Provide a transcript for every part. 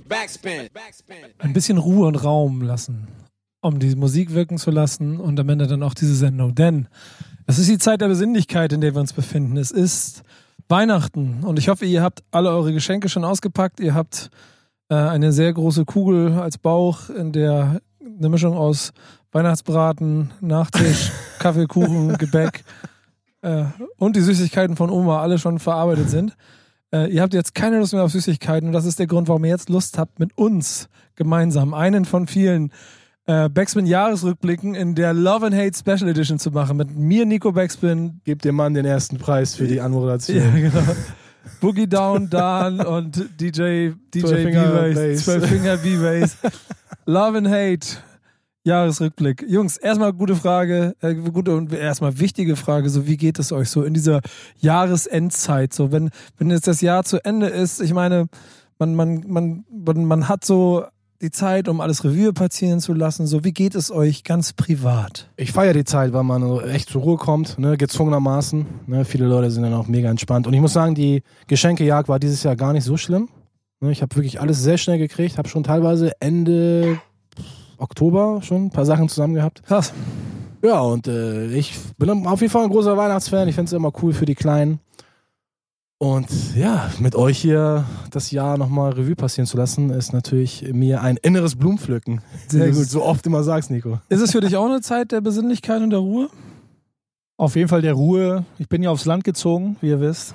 Backspin. ein bisschen Ruhe und Raum lassen, um die Musik wirken zu lassen und am Ende dann auch diese Sendung. Denn es ist die Zeit der Besinnlichkeit, in der wir uns befinden. Es ist Weihnachten und ich hoffe, ihr habt alle eure Geschenke schon ausgepackt. Ihr habt äh, eine sehr große Kugel als Bauch, in der eine Mischung aus Weihnachtsbraten, Nachtisch, Kaffee, Kuchen, Gebäck äh, und die Süßigkeiten von Oma alle schon verarbeitet sind. Äh, ihr habt jetzt keine Lust mehr auf Süßigkeiten und das ist der Grund, warum ihr jetzt Lust habt, mit uns gemeinsam einen von vielen äh, Backspin-Jahresrückblicken in der Love and Hate Special Edition zu machen. Mit mir, Nico Backspin. Gebt dem Mann den ersten Preis für die Anmoderation. Ja, genau. Boogie Down, Dan und DJ, DJ B-Bass. Bass. Zwölffinger B-Bass. Love and Hate. Jahresrückblick. Jungs, erstmal gute Frage, äh, gute und erstmal wichtige Frage, so wie geht es euch so in dieser Jahresendzeit? So, wenn, wenn jetzt das Jahr zu Ende ist, ich meine, man, man, man, man, man hat so die Zeit, um alles Revue passieren zu lassen. So, wie geht es euch ganz privat? Ich feiere die Zeit, weil man echt zur Ruhe kommt, ne, gezwungenermaßen. Ne, viele Leute sind dann auch mega entspannt. Und ich muss sagen, die Geschenkejagd war dieses Jahr gar nicht so schlimm. Ne, ich habe wirklich alles sehr schnell gekriegt, habe schon teilweise Ende Oktober schon ein paar Sachen zusammen gehabt. Krass. Ja, und äh, ich bin auf jeden Fall ein großer Weihnachtsfan. Ich finde es immer cool für die Kleinen. Und ja, mit euch hier das Jahr nochmal Revue passieren zu lassen, ist natürlich mir ein inneres Blumenpflücken. Sehr Wie du gut. so oft immer sagst, Nico. Ist es für dich auch eine Zeit der Besinnlichkeit und der Ruhe? Auf jeden Fall der Ruhe. Ich bin ja aufs Land gezogen, wie ihr wisst.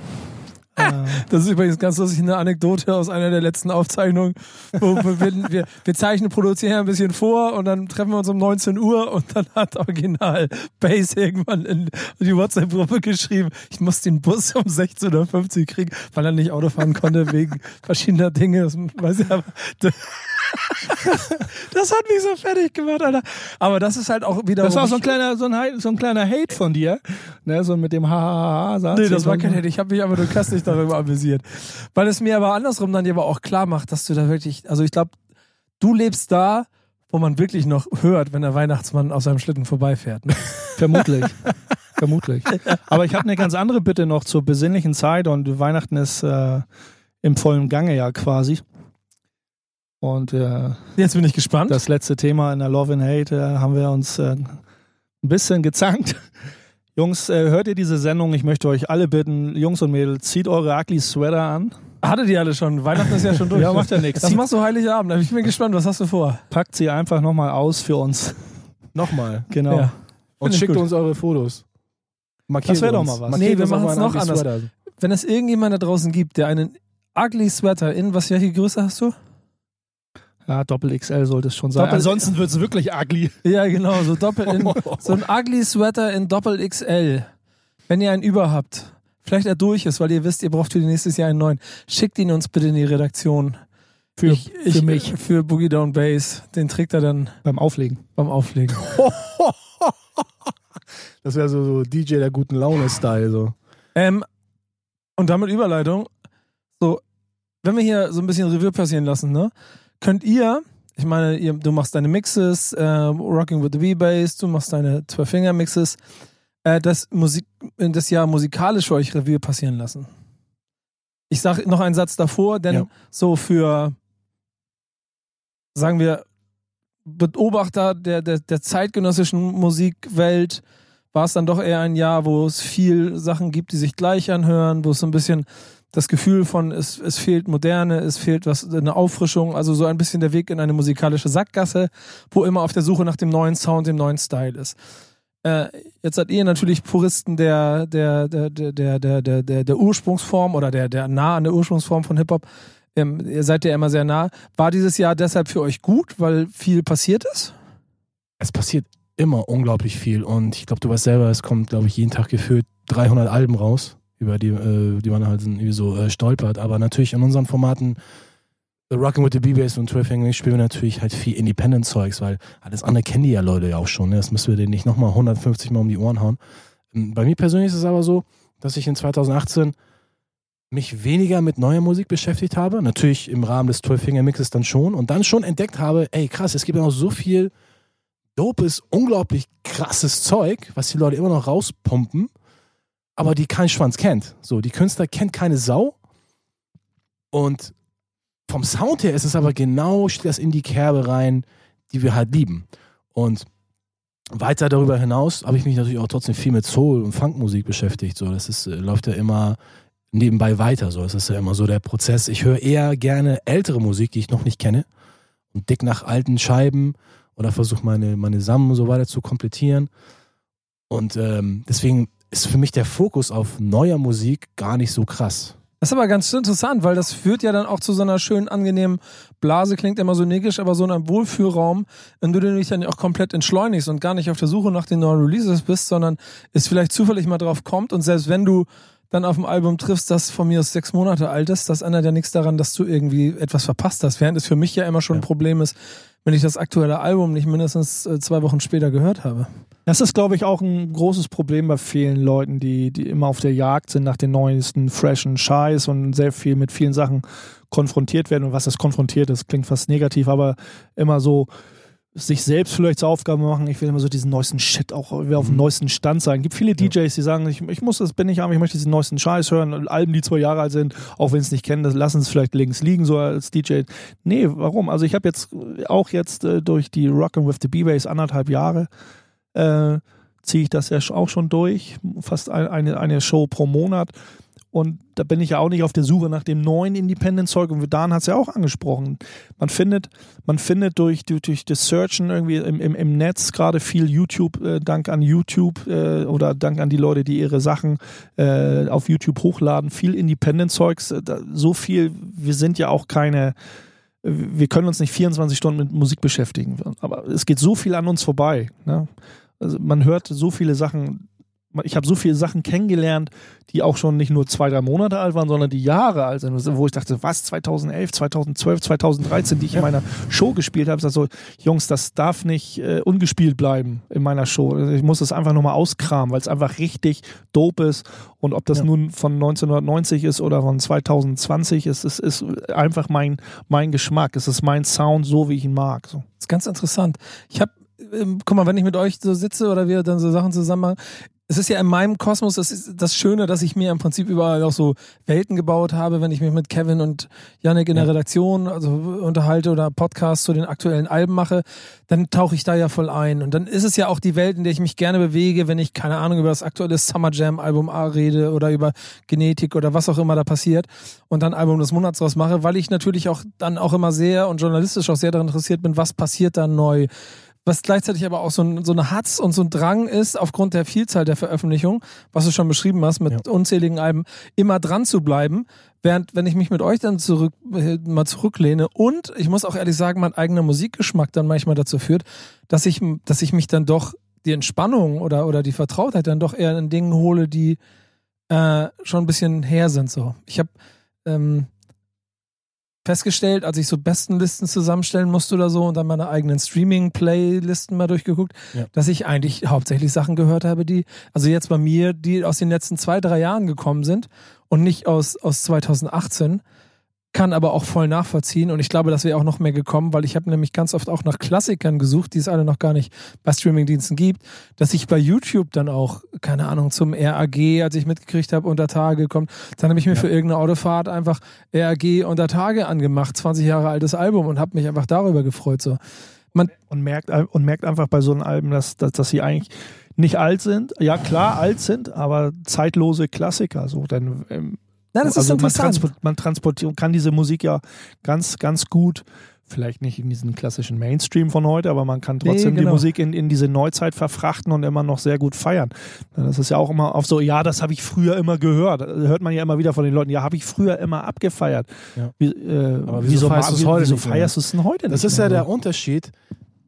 Das ist übrigens ganz lustig, eine Anekdote aus einer der letzten Aufzeichnungen. Wo wir, wir, wir zeichnen, produzieren ein bisschen vor und dann treffen wir uns um 19 Uhr und dann hat Original Base irgendwann in die WhatsApp-Gruppe geschrieben, ich muss den Bus um 16.50 Uhr kriegen, weil er nicht Auto fahren konnte wegen verschiedener Dinge. Das weiß ich aber. Das hat mich so fertig gemacht, Alter. Aber das ist halt auch wieder. das war so ein kleiner, so ein, Hate- so ein kleiner Hate von dir. Ne, so mit dem Hahaha. Nee, das war kein Hate. Ich habe mich aber nur köstlich darüber amüsiert. Weil es mir aber andersrum dann aber auch klar macht, dass du da wirklich, also ich glaube, du lebst da, wo man wirklich noch hört, wenn der Weihnachtsmann auf seinem Schlitten vorbeifährt. Ne? Vermutlich. Vermutlich. Aber ich habe eine ganz andere Bitte noch zur besinnlichen Zeit und Weihnachten ist äh, im vollen Gange ja quasi. Und äh, Jetzt bin ich gespannt. das letzte Thema in der Love and Hate äh, haben wir uns äh, ein bisschen gezankt. Jungs, äh, hört ihr diese Sendung? Ich möchte euch alle bitten, Jungs und Mädels, zieht eure ugly Sweater an, Hattet ihr alle schon? Weihnachten ist ja schon durch. Ja, macht ja nichts. Das machst du Heiligabend. Ich bin gespannt, was hast du vor? packt sie einfach nochmal aus für uns. Nochmal. Genau. Ja. Und schickt gut. uns eure Fotos. Markiert Das wär doch mal was. Markiert Nee, wir machen's euren noch anders. Sweater. Wenn es irgendjemand da draußen gibt, der einen ugly Sweater in, was welche Größe hast du? Ja, Doppel XL sollte es schon sein. Doppel- Ansonsten wird es wirklich ugly. Ja, genau, so doppelt in, so ein ugly Sweater in Doppel XL. Wenn ihr einen über habt, vielleicht er durch ist, weil ihr wisst, ihr braucht für nächstes Jahr einen neuen, schickt ihn uns bitte in die Redaktion. Für, ich, ich, für mich Für Boogie Down Bass. Den trägt er dann beim Auflegen. beim Auflegen. Das wäre so, so DJ der guten Laune-Style. So. Ähm, und damit Überleitung. So, wenn wir hier so ein bisschen Revue passieren lassen, ne, könnt ihr, ich meine, ihr, du machst deine Mixes, äh, Rocking with the V-Bass, du machst deine Zwei-Finger-Mixes, äh, das, Musik, das Jahr musikalisch für euch Revue passieren lassen. Ich sage noch einen Satz davor, denn Ja. so für, sagen wir, Beobachter der, der, der zeitgenössischen Musikwelt war es dann doch eher ein Jahr, wo es viel Sachen gibt, die sich gleich anhören, wo es so ein bisschen das Gefühl von, es, es fehlt Moderne, es fehlt was, eine Auffrischung, also so ein bisschen der Weg in eine musikalische Sackgasse, wo immer auf der Suche nach dem neuen Sound, dem neuen Style ist. Äh, jetzt seid ihr natürlich Puristen der, der, der, der, der, der, der, Ursprungsform oder der, der nah an der Ursprungsform von Hip-Hop. Ähm, ihr seid ja immer sehr nah. War dieses Jahr deshalb für euch gut, weil viel passiert ist? Es passiert immer unglaublich viel und ich glaube, du weißt selber, es kommt, glaube ich, jeden Tag gefühlt 300 Alben raus über die, äh, die man halt irgendwie so äh, stolpert. Aber natürlich in unseren Formaten The Rockin' with the B-Bass und 12 English spielen wir natürlich halt viel Independent-Zeugs, weil alles andere kennen die ja Leute ja auch schon. Ne? Das müssen wir denen nicht nochmal 150 Mal um die Ohren hauen. Ähm, Bei mir persönlich ist es aber so, dass ich in 2018 mich weniger mit neuer Musik beschäftigt habe. Natürlich im Rahmen des 12-Finger-Mixes dann schon. Und dann schon entdeckt habe, ey krass, es gibt ja noch so viel dopes, unglaublich krasses Zeug, was die Leute immer noch rauspumpen, aber die kein Schwanz kennt. So, die Künstler kennt keine Sau. Und vom Sound her ist es aber genau, das in die Kerbe rein, die wir halt lieben. Und weiter darüber hinaus habe ich mich natürlich auch trotzdem viel mit Soul und Funkmusik beschäftigt. So, das ist, äh, läuft ja immer nebenbei weiter. So, das ist ja immer so der Prozess. Ich höre eher gerne ältere Musik, die ich noch nicht kenne, und dick nach alten Scheiben oder versuche meine meine Samen und so weiter zu komplettieren. Und ähm, deswegen ist für mich der Fokus auf neuer Musik gar nicht so krass. Das ist aber ganz interessant, weil das führt ja dann auch zu so einer schönen, angenehmen Blase, klingt immer so negisch, aber so einem Wohlfühlraum, wenn du dich dann auch komplett entschleunigst und gar nicht auf der Suche nach den neuen Releases bist, sondern es vielleicht zufällig mal drauf kommt. Und selbst wenn du dann auf dem Album triffst, das von mir aus sechs Monate alt ist, das ändert ja nichts daran, dass du irgendwie etwas verpasst hast, während es für mich ja immer schon ein Problem ist, wenn ich das aktuelle Album nicht mindestens äh, zwei Wochen später gehört habe. Das ist, glaube ich, auch ein großes Problem bei vielen Leuten, die, die immer auf der Jagd sind nach den neuesten, freshen Scheiß und sehr viel mit vielen Sachen konfrontiert werden. Und was das konfrontiert ist, klingt fast negativ, aber immer so sich selbst vielleicht zur Aufgabe machen, ich will immer so diesen neuesten Shit auch wieder auf dem mhm. neuesten Stand sein. Es gibt viele DJs, die sagen, ich, ich muss das, bin ich aber ich möchte diesen neuesten Scheiß hören, Alben, die zwei Jahre alt sind, auch wenn es nicht kennen, das lassen es vielleicht links liegen, so als DJ. Nee, warum? Also ich habe jetzt auch jetzt äh, durch die Rockin' with the B-Bass anderthalb Jahre äh, ziehe ich das ja auch schon durch, fast eine, eine Show pro Monat. Und da bin ich ja auch nicht auf der Suche nach dem neuen Independent-Zeug. Und Dan hat es ja auch angesprochen. Man findet, man findet durch, durch, durch das Searchen irgendwie im, im, im Netz gerade viel YouTube, äh, dank an YouTube äh, oder dank an die Leute, die ihre Sachen äh, auf YouTube hochladen, viel Independent-Zeugs. Äh, so viel, wir sind ja auch keine, wir können uns nicht 24 Stunden mit Musik beschäftigen. Aber es geht so viel an uns vorbei. Ne? Also man hört so viele Sachen, ich habe so viele Sachen kennengelernt, die auch schon nicht nur zwei, drei Monate alt waren, sondern die Jahre alt sind, wo ich dachte, was, 2011, 2012, 2013, die ich in meiner Show gespielt habe, ich so, Jungs, das darf nicht äh, ungespielt bleiben in meiner Show. Also ich muss das einfach nochmal auskramen, weil es einfach richtig dope ist und ob das ja. nun von 1990 ist oder von 2020 ist, es ist, ist einfach mein, mein Geschmack, es ist mein Sound, so wie ich ihn mag. So. Das ist ganz interessant. Ich habe ähm, guck mal, wenn ich mit euch so sitze oder wir dann so Sachen zusammen machen, es ist ja in meinem Kosmos das, ist das Schöne, dass ich mir im Prinzip überall auch so Welten gebaut habe, wenn ich mich mit Kevin und Yannick in der Redaktion also unterhalte oder Podcasts zu den aktuellen Alben mache, dann tauche ich da ja voll ein. Und dann ist es ja auch die Welt, in der ich mich gerne bewege, wenn ich, keine Ahnung, über das aktuelle Summer Jam Album A rede oder über Genetik oder was auch immer da passiert und dann Album des Monats draus mache, weil ich natürlich auch dann auch immer sehr und journalistisch auch sehr daran interessiert bin, was passiert da neu was gleichzeitig aber auch so, ein, so eine Hatz und so ein Drang ist, aufgrund der Vielzahl der Veröffentlichungen, was du schon beschrieben hast, mit ja. unzähligen Alben, immer dran zu bleiben. Während, wenn ich mich mit euch dann zurück, äh, mal zurücklehne und ich muss auch ehrlich sagen, mein eigener Musikgeschmack dann manchmal dazu führt, dass ich, dass ich mich dann doch die Entspannung oder, oder die Vertrautheit dann doch eher in Dingen hole, die äh, schon ein bisschen her sind. So. Ich habe ähm, festgestellt, als ich so Bestenlisten zusammenstellen musste oder so und dann meine eigenen Streaming-Playlisten mal durchgeguckt, ja. dass ich eigentlich hauptsächlich Sachen gehört habe, die, also jetzt bei mir, die aus den letzten zwei, drei Jahren gekommen sind und nicht aus, aus 2018 kann aber auch voll nachvollziehen und ich glaube, das wäre auch noch mehr gekommen, weil ich habe nämlich ganz oft auch nach Klassikern gesucht, die es alle noch gar nicht bei Streamingdiensten gibt, dass ich bei YouTube dann auch, keine Ahnung, zum RAG, als ich mitgekriegt habe, unter Tage kommt, dann habe ich mir ja. für irgendeine Autofahrt einfach RAG unter Tage angemacht, 20 Jahre altes Album und habe mich einfach darüber gefreut. So. Man und, merkt, und merkt einfach bei so einem Album, dass, dass, dass sie eigentlich nicht alt sind. Ja, klar, alt sind, aber zeitlose Klassiker. So, denn ähm, Nein, das also ist interessant. Man, transport, man transportiert, kann diese Musik ja ganz, ganz gut, vielleicht nicht in diesen klassischen Mainstream von heute, aber man kann trotzdem nee, genau. die Musik in, in diese Neuzeit verfrachten und immer noch sehr gut feiern. Das ist ja auch immer auf so, ja, das habe ich früher immer gehört. Das hört man ja immer wieder von den Leuten, ja, habe ich früher immer abgefeiert. Ja. Wie, äh, aber wieso, wieso feierst du es heute? Wieso feierst du es denn heute Das ist ja der Unterschied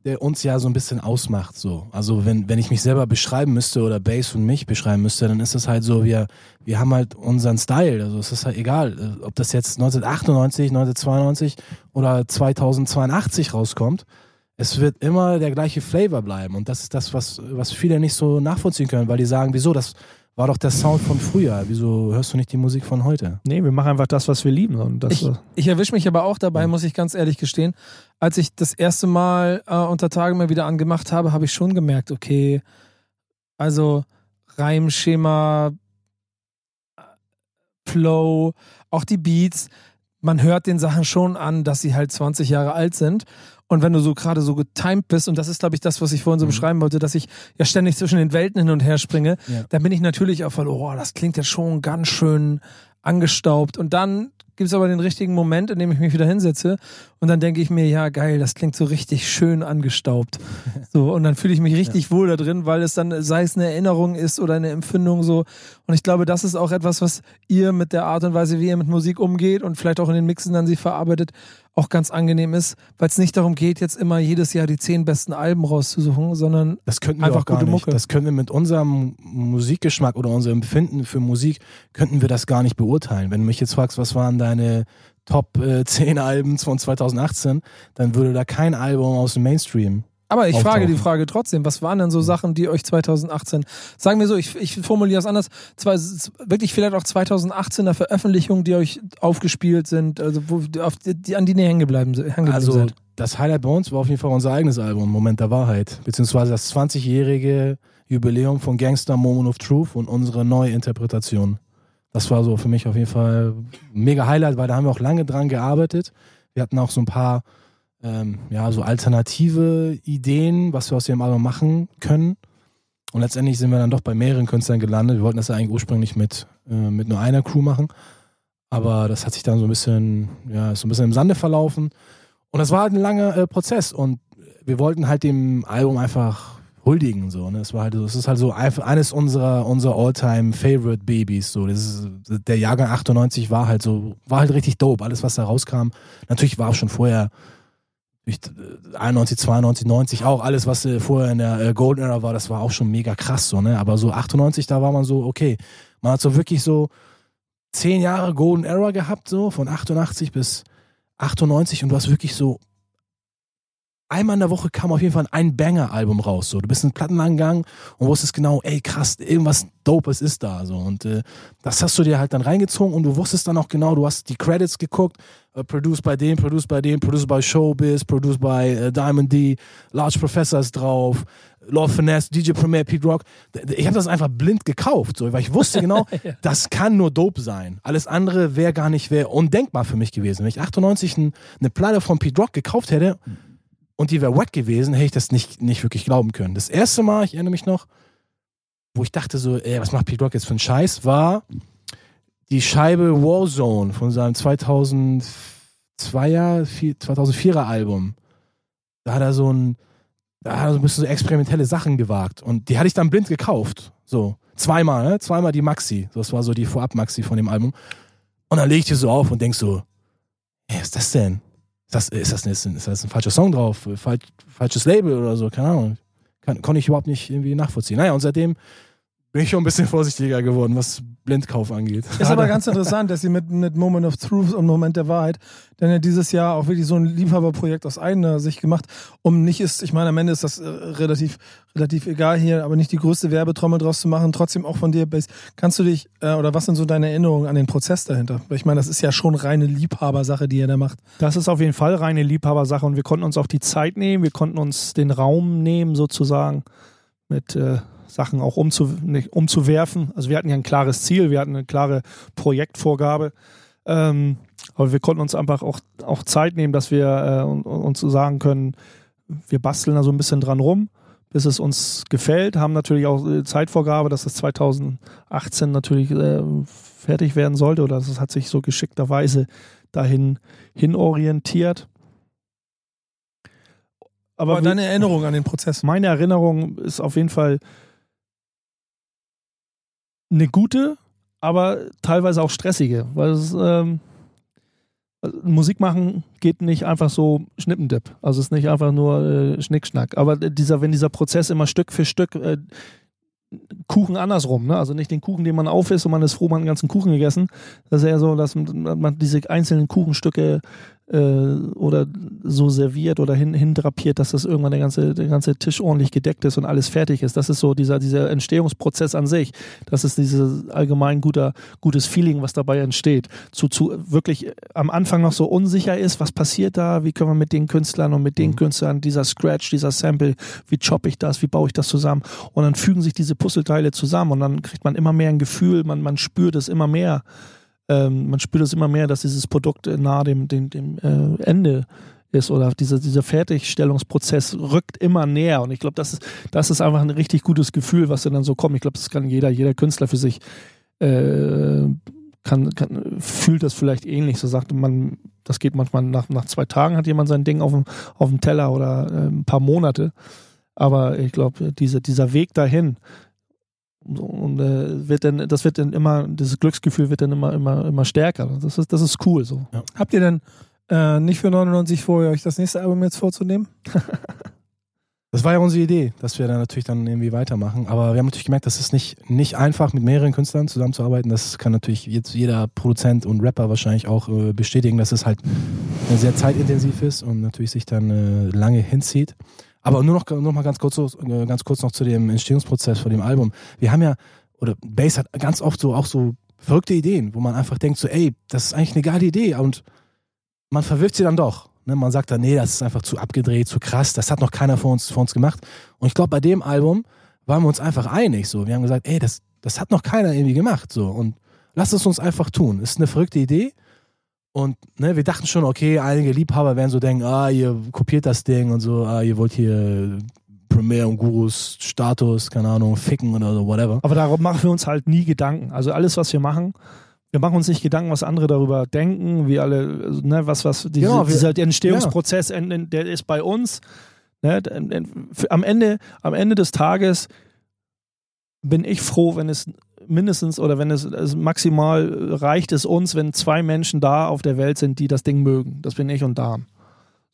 der uns ja so ein bisschen ausmacht. So. Also wenn, wenn ich mich selber beschreiben müsste oder Bass und mich beschreiben müsste, dann ist es halt so, wir, wir haben halt unseren Style. Also es ist halt egal, ob das jetzt 1998, 1992 oder 2082 rauskommt. Es wird immer der gleiche Flavor bleiben. Und das ist das, was, was viele nicht so nachvollziehen können, weil die sagen, wieso, das war doch der Sound von früher. Wieso hörst du nicht die Musik von heute? Nee, wir machen einfach das, was wir lieben. Und das ich ich erwische mich aber auch dabei, muss ich ganz ehrlich gestehen. Als ich das erste Mal äh, unter Tage mal wieder angemacht habe, habe ich schon gemerkt, okay, also Reimschema, Flow, auch die Beats, man hört den Sachen schon an, dass sie halt 20 Jahre alt sind. Und wenn du so gerade so getimed bist, und das ist, glaube ich, das, was ich vorhin so Mhm. beschreiben wollte, dass ich ja ständig zwischen den Welten hin und her springe, Ja. dann bin ich natürlich auch voll, oh, das klingt ja schon ganz schön angestaubt. Und dann gibt es aber den richtigen Moment, in dem ich mich wieder hinsetze und dann denke ich mir, ja geil, das klingt so richtig schön angestaubt. So, und dann fühle ich mich richtig wohl da drin, weil es dann, sei es eine Erinnerung ist oder eine Empfindung so. Und ich glaube, das ist auch etwas, was ihr mit der Art und Weise, wie ihr mit Musik umgeht und vielleicht auch in den Mixen dann sie verarbeitet, auch ganz angenehm ist, weil es nicht darum geht, jetzt immer jedes Jahr die zehn besten Alben rauszusuchen, sondern Das könnten wir Einfach auch gar gute nicht. Mucke. Das können wir mit unserem Musikgeschmack oder unserem Empfinden für Musik, könnten wir das gar nicht beurteilen. Wenn du mich jetzt fragst, was waren deine Top äh, 10 Alben von 2018, dann würde da kein Album aus dem Mainstream. Aber ich frage die auftauchen. Frage trotzdem, was waren denn so Sachen, die euch 2018, sagen wir so, ich, ich formuliere es anders, zwei, wirklich vielleicht auch 2018er Veröffentlichungen, die euch aufgespielt sind, also wo, auf die, an die ihr hängen geblieben, hängen geblieben Also seid. das Highlight bei uns war auf jeden Fall unser eigenes Album, Moment der Wahrheit, beziehungsweise das 20-jährige Jubiläum von Gangster Moment of Truth und unsere neue Interpretation. Das war so für mich auf jeden Fall ein mega Highlight, weil da haben wir auch lange dran gearbeitet. Wir hatten auch so ein paar ähm, ja, so alternative Ideen, was wir aus dem Album machen können. Und letztendlich sind wir dann doch bei mehreren Künstlern gelandet. Wir wollten das ja eigentlich ursprünglich mit, äh, mit nur einer Crew machen. Aber das hat sich dann so ein bisschen, ja, ist so ein bisschen im Sande verlaufen. Und das war halt ein langer äh, Prozess und wir wollten halt dem Album einfach huldigen so. Ne? Es war halt, so- es ist halt so eines unserer unserer Alltime Favorite Babys so. Der Jahrgang 98 war halt so, war halt richtig dope. Alles was da rauskam. Natürlich war auch schon vorher 91, 92, 90 auch alles was äh, vorher in der äh, Golden Era war, das war auch schon mega krass so. Ne? Aber so 98 da war man so okay. Man hat so wirklich so zehn Jahre Golden Era gehabt so von 88 bis 98 und du hast wirklich so einmal in der Woche kam auf jeden Fall ein Banger-Album raus. So, du bist in den Plattenladen gegangen und wusstest genau, ey krass, irgendwas Dopes ist da. So und äh, das hast du dir halt dann reingezogen und du wusstest dann auch genau, du hast die Credits geguckt, äh, produced bei dem, produced bei dem, produced by Showbiz, produced by äh, Diamond D, Large Professor ist drauf, Lord Finesse, DJ Premier, Pete Rock. Ich habe das einfach blind gekauft, so, weil ich wusste genau, das kann nur Dope sein. Alles andere wäre gar nicht, wäre undenkbar für mich gewesen. Wenn ich 98 ein, eine Platte von Pete Rock gekauft hätte und die wäre wack gewesen, hätte ich das nicht, nicht wirklich glauben können. Das erste Mal, ich erinnere mich noch, wo ich dachte so, ey, was macht Pete Rock jetzt für einen Scheiß, war die Scheibe Warzone von seinem 2002er, 2004er Album. Da hat er so ein, da hat er so ein bisschen so experimentelle Sachen gewagt und die hatte ich dann blind gekauft. So, zweimal, ne? zweimal die Maxi. Das war so die Vorab-Maxi von dem Album. Und dann lege ich die so auf und denk so, ey, was ist das denn? Das, ist das, ist, ist das ein falscher Song drauf? Fal falsches Label oder so? Keine Ahnung. Kann, konnte ich überhaupt nicht irgendwie nachvollziehen. Naja, und seitdem bin ich schon ein bisschen vorsichtiger geworden, was Blindkauf angeht. Ist aber ganz interessant, dass sie mit, mit Moment of Truth und Moment der Wahrheit dann ja dieses Jahr auch wirklich so ein Liebhaberprojekt aus eigener Sicht gemacht, um nicht ist, ich meine, am Ende ist das äh, relativ, relativ egal hier, aber nicht die größte Werbetrommel draus zu machen, trotzdem auch von dir. Kannst du dich, äh, oder was sind so deine Erinnerungen an den Prozess dahinter? Weil ich meine, das ist ja schon reine Liebhabersache, die ihr da macht. Das ist auf jeden Fall reine Liebhabersache und wir konnten uns auch die Zeit nehmen, wir konnten uns den Raum nehmen, sozusagen, mit äh, Sachen auch umzu, nicht, umzuwerfen. Also wir hatten ja ein klares Ziel, wir hatten eine klare Projektvorgabe. Ähm, aber wir konnten uns einfach auch, auch Zeit nehmen, dass wir äh, un- uns so sagen können, wir basteln da so ein bisschen dran rum, bis es uns gefällt, haben natürlich auch äh, Zeitvorgabe, dass es 2018 natürlich äh, fertig werden sollte oder das hat sich so geschickterweise dahin hin orientiert. Aber, Aber wir- deine Erinnerung an den Prozess. meine Erinnerung ist auf jeden Fall eine gute, aber teilweise auch stressige, weil es, ähm, Musik machen geht nicht einfach so Schnippendipp. Also es ist nicht einfach nur äh, Schnickschnack. Aber dieser, wenn dieser Prozess immer Stück für Stück äh, Kuchen andersrum, ne? Also nicht den Kuchen, den man aufisst und man ist froh, man hat den ganzen Kuchen gegessen. Das ist eher so, dass man diese einzelnen Kuchenstücke oder so serviert oder hin, hindrapiert, dass das irgendwann der ganze, der ganze Tisch ordentlich gedeckt ist und alles fertig ist. Das ist so dieser, dieser Entstehungsprozess an sich. Das ist dieses allgemein guter, gutes Feeling, was dabei entsteht. Zu, zu wirklich am Anfang noch so unsicher ist, was passiert da, wie können wir mit den Künstlern und mit den Mhm. Künstlern, dieser Scratch, dieser Sample, wie choppe ich das, wie baue ich das zusammen? Und dann fügen sich diese Puzzleteile zusammen und dann kriegt man immer mehr ein Gefühl, man, man spürt es immer mehr ähm, man spürt es immer mehr, dass dieses Produkt nahe dem, dem, dem äh, Ende ist oder dieser, dieser Fertigstellungsprozess rückt immer näher. Und ich glaube, das ist, das ist einfach ein richtig gutes Gefühl, was dann so kommt. Ich glaube, das kann jeder, jeder Künstler für sich äh, kann, kann, fühlt das vielleicht ähnlich. So sagt man, das geht manchmal nach, nach zwei Tagen hat jemand sein Ding auf dem, auf dem Teller oder äh, ein paar Monate. Aber ich glaube, diese, dieser Weg dahin, und äh, wird dann, das wird dann immer, dieses Glücksgefühl wird dann immer, immer, immer stärker. Das ist, das ist cool so. Ja. Habt ihr denn äh, nicht für 99 vor, euch das nächste Album jetzt vorzunehmen? Das war ja unsere Idee, dass wir dann natürlich dann irgendwie weitermachen. Aber wir haben natürlich gemerkt, das ist nicht, nicht einfach, mit mehreren Künstlern zusammenzuarbeiten. Das kann natürlich jetzt jeder Produzent und Rapper wahrscheinlich auch äh, bestätigen, dass es halt sehr zeitintensiv ist und natürlich sich dann äh, lange hinzieht. Aber nur noch, noch mal ganz kurz, äh, ganz kurz noch zu dem Entstehungsprozess von dem Album. Wir haben ja, oder Bass hat ganz oft so auch so verrückte Ideen, wo man einfach denkt so, ey, das ist eigentlich eine geile Idee und man verwirft sie dann doch. Ne, man sagt dann, nee, das ist einfach zu abgedreht, zu krass, das hat noch keiner vor uns, vor uns gemacht. Und ich glaube, bei dem Album waren wir uns einfach einig. So. Wir haben gesagt, ey, das, das hat noch keiner irgendwie gemacht. So. Und lass es uns einfach tun. Das ist eine verrückte Idee. Und ne, wir dachten schon, okay, einige Liebhaber werden so denken, ah, ihr kopiert das Ding und so, ah, ihr wollt hier Premier und Gurus Status, keine Ahnung, ficken oder so, whatever. Aber darum machen wir uns halt nie Gedanken. Also alles, was wir machen, wir machen uns nicht Gedanken, was andere darüber denken, wie alle, ne, was, was, diese, genau, wir, dieser Entstehungsprozess, ja. der ist bei uns. Ne, am, Ende, am Ende des Tages bin ich froh, wenn es mindestens oder wenn es, es, maximal reicht es uns, wenn zwei Menschen da auf der Welt sind, die das Ding mögen. Das bin ich und Dan.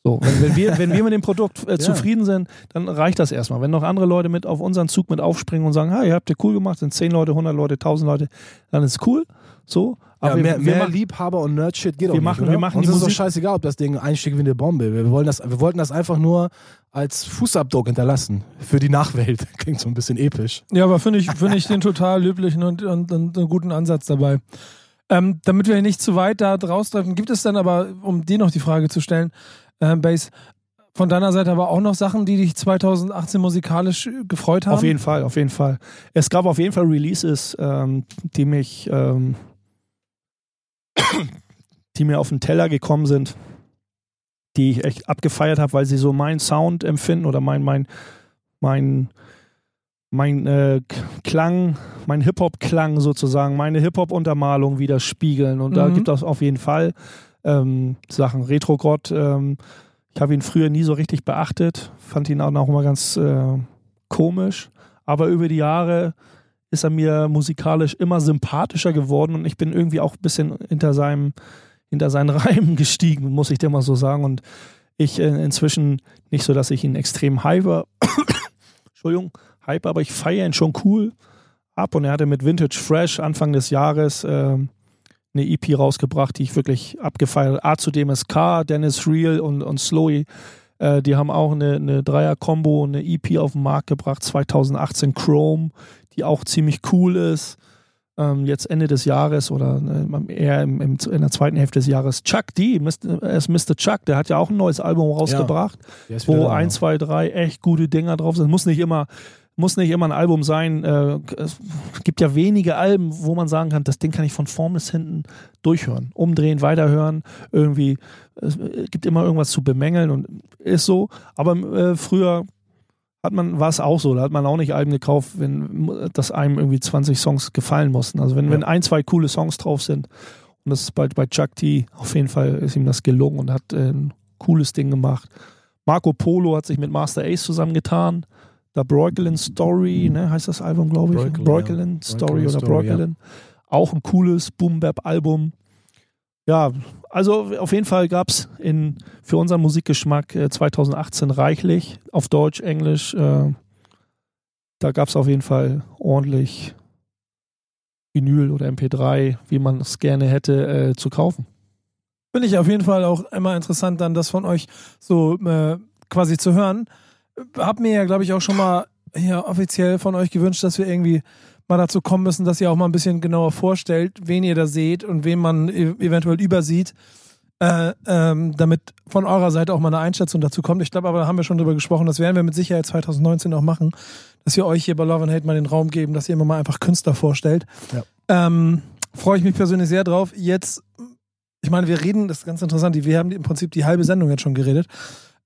So, wenn, wenn, wir, wenn wir mit dem Produkt äh, zufrieden sind, dann reicht das erstmal. Wenn noch andere Leute mit auf unseren Zug mit aufspringen und sagen, ha, ihr habt ihr cool gemacht, sind 10 Leute, 100 Leute, 1000 Leute, dann ist es cool. So, aber ja, wir, mehr, mehr Liebhaber und Nerdshit geht wir auch machen, nicht, Wir machen Uns die ist Musik. doch scheißegal, ob das Ding einstieg wie eine Bombe. Wir, wollen das, wir wollten das einfach nur als Fußabdruck hinterlassen. Für die Nachwelt. Klingt so ein bisschen episch. Ja, aber finde ich, find ich den total löblichen und, und, und einen guten Ansatz dabei. Ähm, damit wir nicht zu weit da draus treffen, gibt es dann aber, um dir noch die Frage zu stellen, äh, Base, von deiner Seite aber auch noch Sachen, die dich 2018 musikalisch gefreut haben? Auf jeden Fall, auf jeden Fall. Es gab auf jeden Fall Releases, ähm, die mich ähm, die mir auf den Teller gekommen sind, die ich echt abgefeiert habe, weil sie so meinen Sound empfinden oder mein, mein, mein, mein äh, Klang, mein Hip-Hop-Klang sozusagen, meine Hip-Hop-Untermalung widerspiegeln. Und mhm. da gibt es auf jeden Fall ähm, Sachen. Retro-Gott, ähm, ich habe ihn früher nie so richtig beachtet, fand ihn auch noch mal ganz äh, komisch. Aber über die Jahre ist er mir musikalisch immer sympathischer geworden und ich bin irgendwie auch ein bisschen hinter seinem, hinter seinen Reimen gestiegen, muss ich dir mal so sagen. Und ich äh, inzwischen nicht so, dass ich ihn extrem hype, Entschuldigung, hype, aber ich feiere ihn schon cool ab und er hatte mit Vintage Fresh Anfang des Jahres äh, eine EP rausgebracht, die ich wirklich abgefeiert habe. A zu DMSK, Dennis Real und, und Slowy. Äh, die haben auch eine, eine Dreier-Kombo, eine EP auf den Markt gebracht, 2018 Chrome die auch ziemlich cool ist. Ähm, jetzt Ende des Jahres oder äh, eher im, im, in der zweiten Hälfte des Jahres. Chuck D, er ist Mr. Chuck, der hat ja auch ein neues Album rausgebracht, ja, wo ein, zwei, drei echt gute Dinger drauf sind. Muss nicht immer muss nicht immer ein Album sein. Äh, es gibt ja wenige Alben, wo man sagen kann, das Ding kann ich von vorn bis hinten durchhören, umdrehen, weiterhören. Irgendwie, es gibt immer irgendwas zu bemängeln und ist so. Aber äh, früher hat man, war es auch so, da hat man auch nicht Alben gekauft, wenn das einem irgendwie 20 Songs gefallen mussten. Also wenn, ja. wenn ein, zwei coole Songs drauf sind, und das ist bei, bei Chuck T, auf jeden Fall ist ihm das gelungen und hat äh, ein cooles Ding gemacht. Marco Polo hat sich mit Master Ace zusammengetan. Da Brooklyn Story, ne, heißt das Album, glaube ich. Brooklyn, ja. Story oder Brooklyn. Ja. Auch ein cooles Boom-Bap-Album ja, also auf jeden Fall gab es für unseren Musikgeschmack äh, 2018 reichlich auf Deutsch, Englisch. Äh, da gab es auf jeden Fall ordentlich Vinyl oder MP3, wie man es gerne hätte, äh, zu kaufen. Finde ich auf jeden Fall auch immer interessant, dann das von euch so äh, quasi zu hören. Hab mir ja, glaube ich, auch schon mal hier offiziell von euch gewünscht, dass wir irgendwie mal dazu kommen müssen, dass ihr auch mal ein bisschen genauer vorstellt, wen ihr da seht und wen man e eventuell übersieht, äh, ähm, damit von eurer Seite auch mal eine Einschätzung dazu kommt. Ich glaube aber, da haben wir schon drüber gesprochen, das werden wir mit Sicherheit 2019 auch machen, dass wir euch hier bei Love and Hate mal den Raum geben, dass ihr immer mal einfach Künstler vorstellt. Ja. Ähm, Freue ich mich persönlich sehr drauf. Jetzt, ich meine, wir reden, das ist ganz interessant, wir haben im Prinzip die halbe Sendung jetzt schon geredet.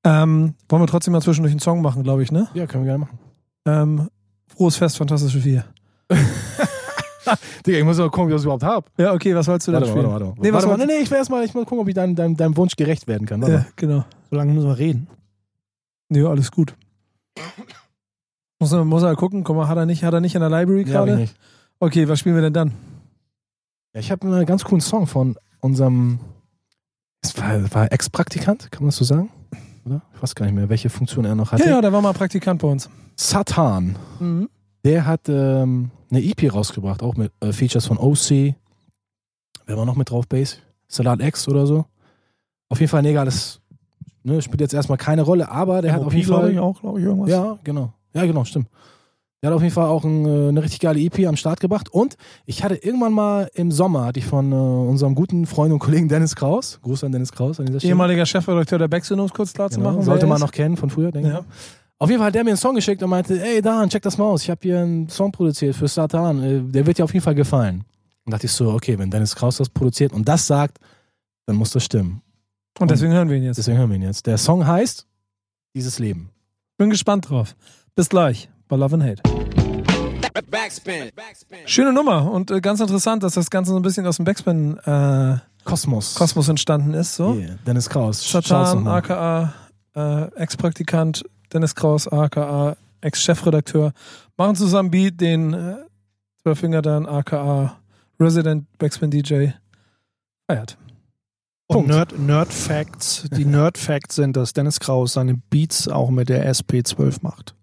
Ähm, wollen wir trotzdem mal zwischendurch einen Song machen, glaube ich, ne? Ja, können wir gerne machen. Ähm, Frohes Fest, Fantastische Vier. Digga, ich muss mal gucken, wie ich das überhaupt habe. Ja, okay, was wolltest du Warte, dann warte, spielen? warte. Nee, warte, nee, ich will erst mal, ich muss gucken, ob ich deinem, deinem, deinem Wunsch gerecht werden kann. Warte Ja, mal. genau. So lange müssen wir reden. Nee, alles gut. Muss er, muss er gucken, guck mal, hat er nicht, hat er nicht in der Library Ja, gerade? nicht. okay, was spielen wir denn dann? Ja, ich habe einen ganz coolen Song von unserem war, war Ex-Praktikant, kann man das so sagen? Oder? Ich weiß gar nicht mehr, welche Funktion er noch hatte. Ja, ja, der war mal Praktikant bei uns. Satan. Mhm. Der hat ähm, eine EP rausgebracht, auch mit äh, Features von OC. Wer war noch mit drauf? Bass? Salat X oder so. Auf jeden Fall, nee, egal, das ne, spielt jetzt erstmal keine Rolle, aber der hat auf jeden Fall. ich auch, glaube ich, irgendwas. Ja, genau. Ja, genau, stimmt. Der hat auf jeden Fall auch ein, äh, eine richtig geile EP am Start gebracht. Und ich hatte irgendwann mal im Sommer, hatte ich von äh, unserem guten Freund und Kollegen Dennis Kraus, Gruß an Dennis Kraus an dieser Stelle. Ehemaliger Chefredakteur der Backspin, um es kurz klar zu Genau, machen. sollte man noch kennen von früher, denke ich. Ja. Auf jeden Fall hat der mir einen Song geschickt und meinte, ey Dan, check das mal aus. Ich habe hier einen Song produziert für Satan. Äh, Der wird dir auf jeden Fall gefallen. Und dachte ich so, okay, wenn Dennis Kraus das produziert und das sagt, dann muss das stimmen. Und deswegen hören wir ihn jetzt. Deswegen hören wir ihn jetzt. Der Song heißt Dieses Leben. Bin gespannt drauf. Bis gleich bei Love and Hate. Backspin. Backspin. Schöne Nummer und äh, ganz interessant, dass das Ganze so ein bisschen aus dem Backspin-Kosmos Kosmos. entstanden ist. So. Yeah, Dennis Kraus. Satan, aka äh, Ex-Praktikant, Dennis Kraus, aka Ex-Chefredakteur, machen zusammen Beat, den äh, Zwölffinger dann, aka Resident Backspin DJ feiert. Und. Nerd, Nerd Facts, die Nerd Facts sind, dass Dennis Kraus seine Beats auch mit der SP12 macht.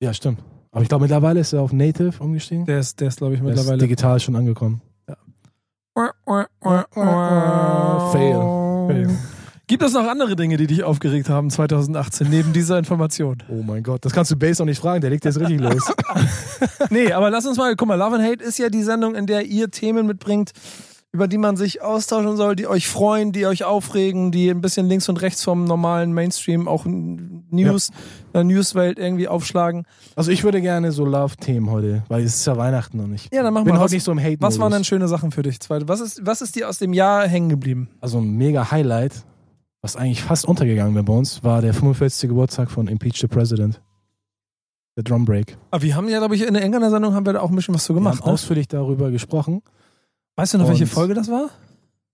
Ja, stimmt. Aber ich glaube, mittlerweile ist er auf Native umgestiegen. Der ist, der ist glaube ich, Der ist mittlerweile. digital schon angekommen. Fail. Gibt es noch andere Dinge, die dich aufgeregt haben 2018, neben dieser Information? Oh mein Gott, das kannst du Bass auch nicht fragen, der legt jetzt richtig los. Nee, aber lass uns mal, guck mal, Love and Hate ist ja die Sendung, in der ihr Themen mitbringt, über die man sich austauschen soll, die euch freuen, die euch aufregen, die ein bisschen links und rechts vom normalen Mainstream auch News, der Newswelt irgendwie aufschlagen. Also ich würde gerne so Love-Themen heute, weil es ist ja Weihnachten und ich Ja, dann mach bin mal. heute nicht so im hate was waren denn schöne Sachen für dich? Was ist, was ist dir aus dem Jahr hängen geblieben? Also ein mega Highlight, was eigentlich fast untergegangen wäre bei uns, war der 45. Geburtstag von Impeach the President. Der Drum Break. Aber wir haben ja, glaube ich, in der Engländer Sendung haben wir da auch ein bisschen was so Wir gemacht. haben Ne? ausführlich darüber gesprochen. Weißt du noch, welche Und- Folge das war?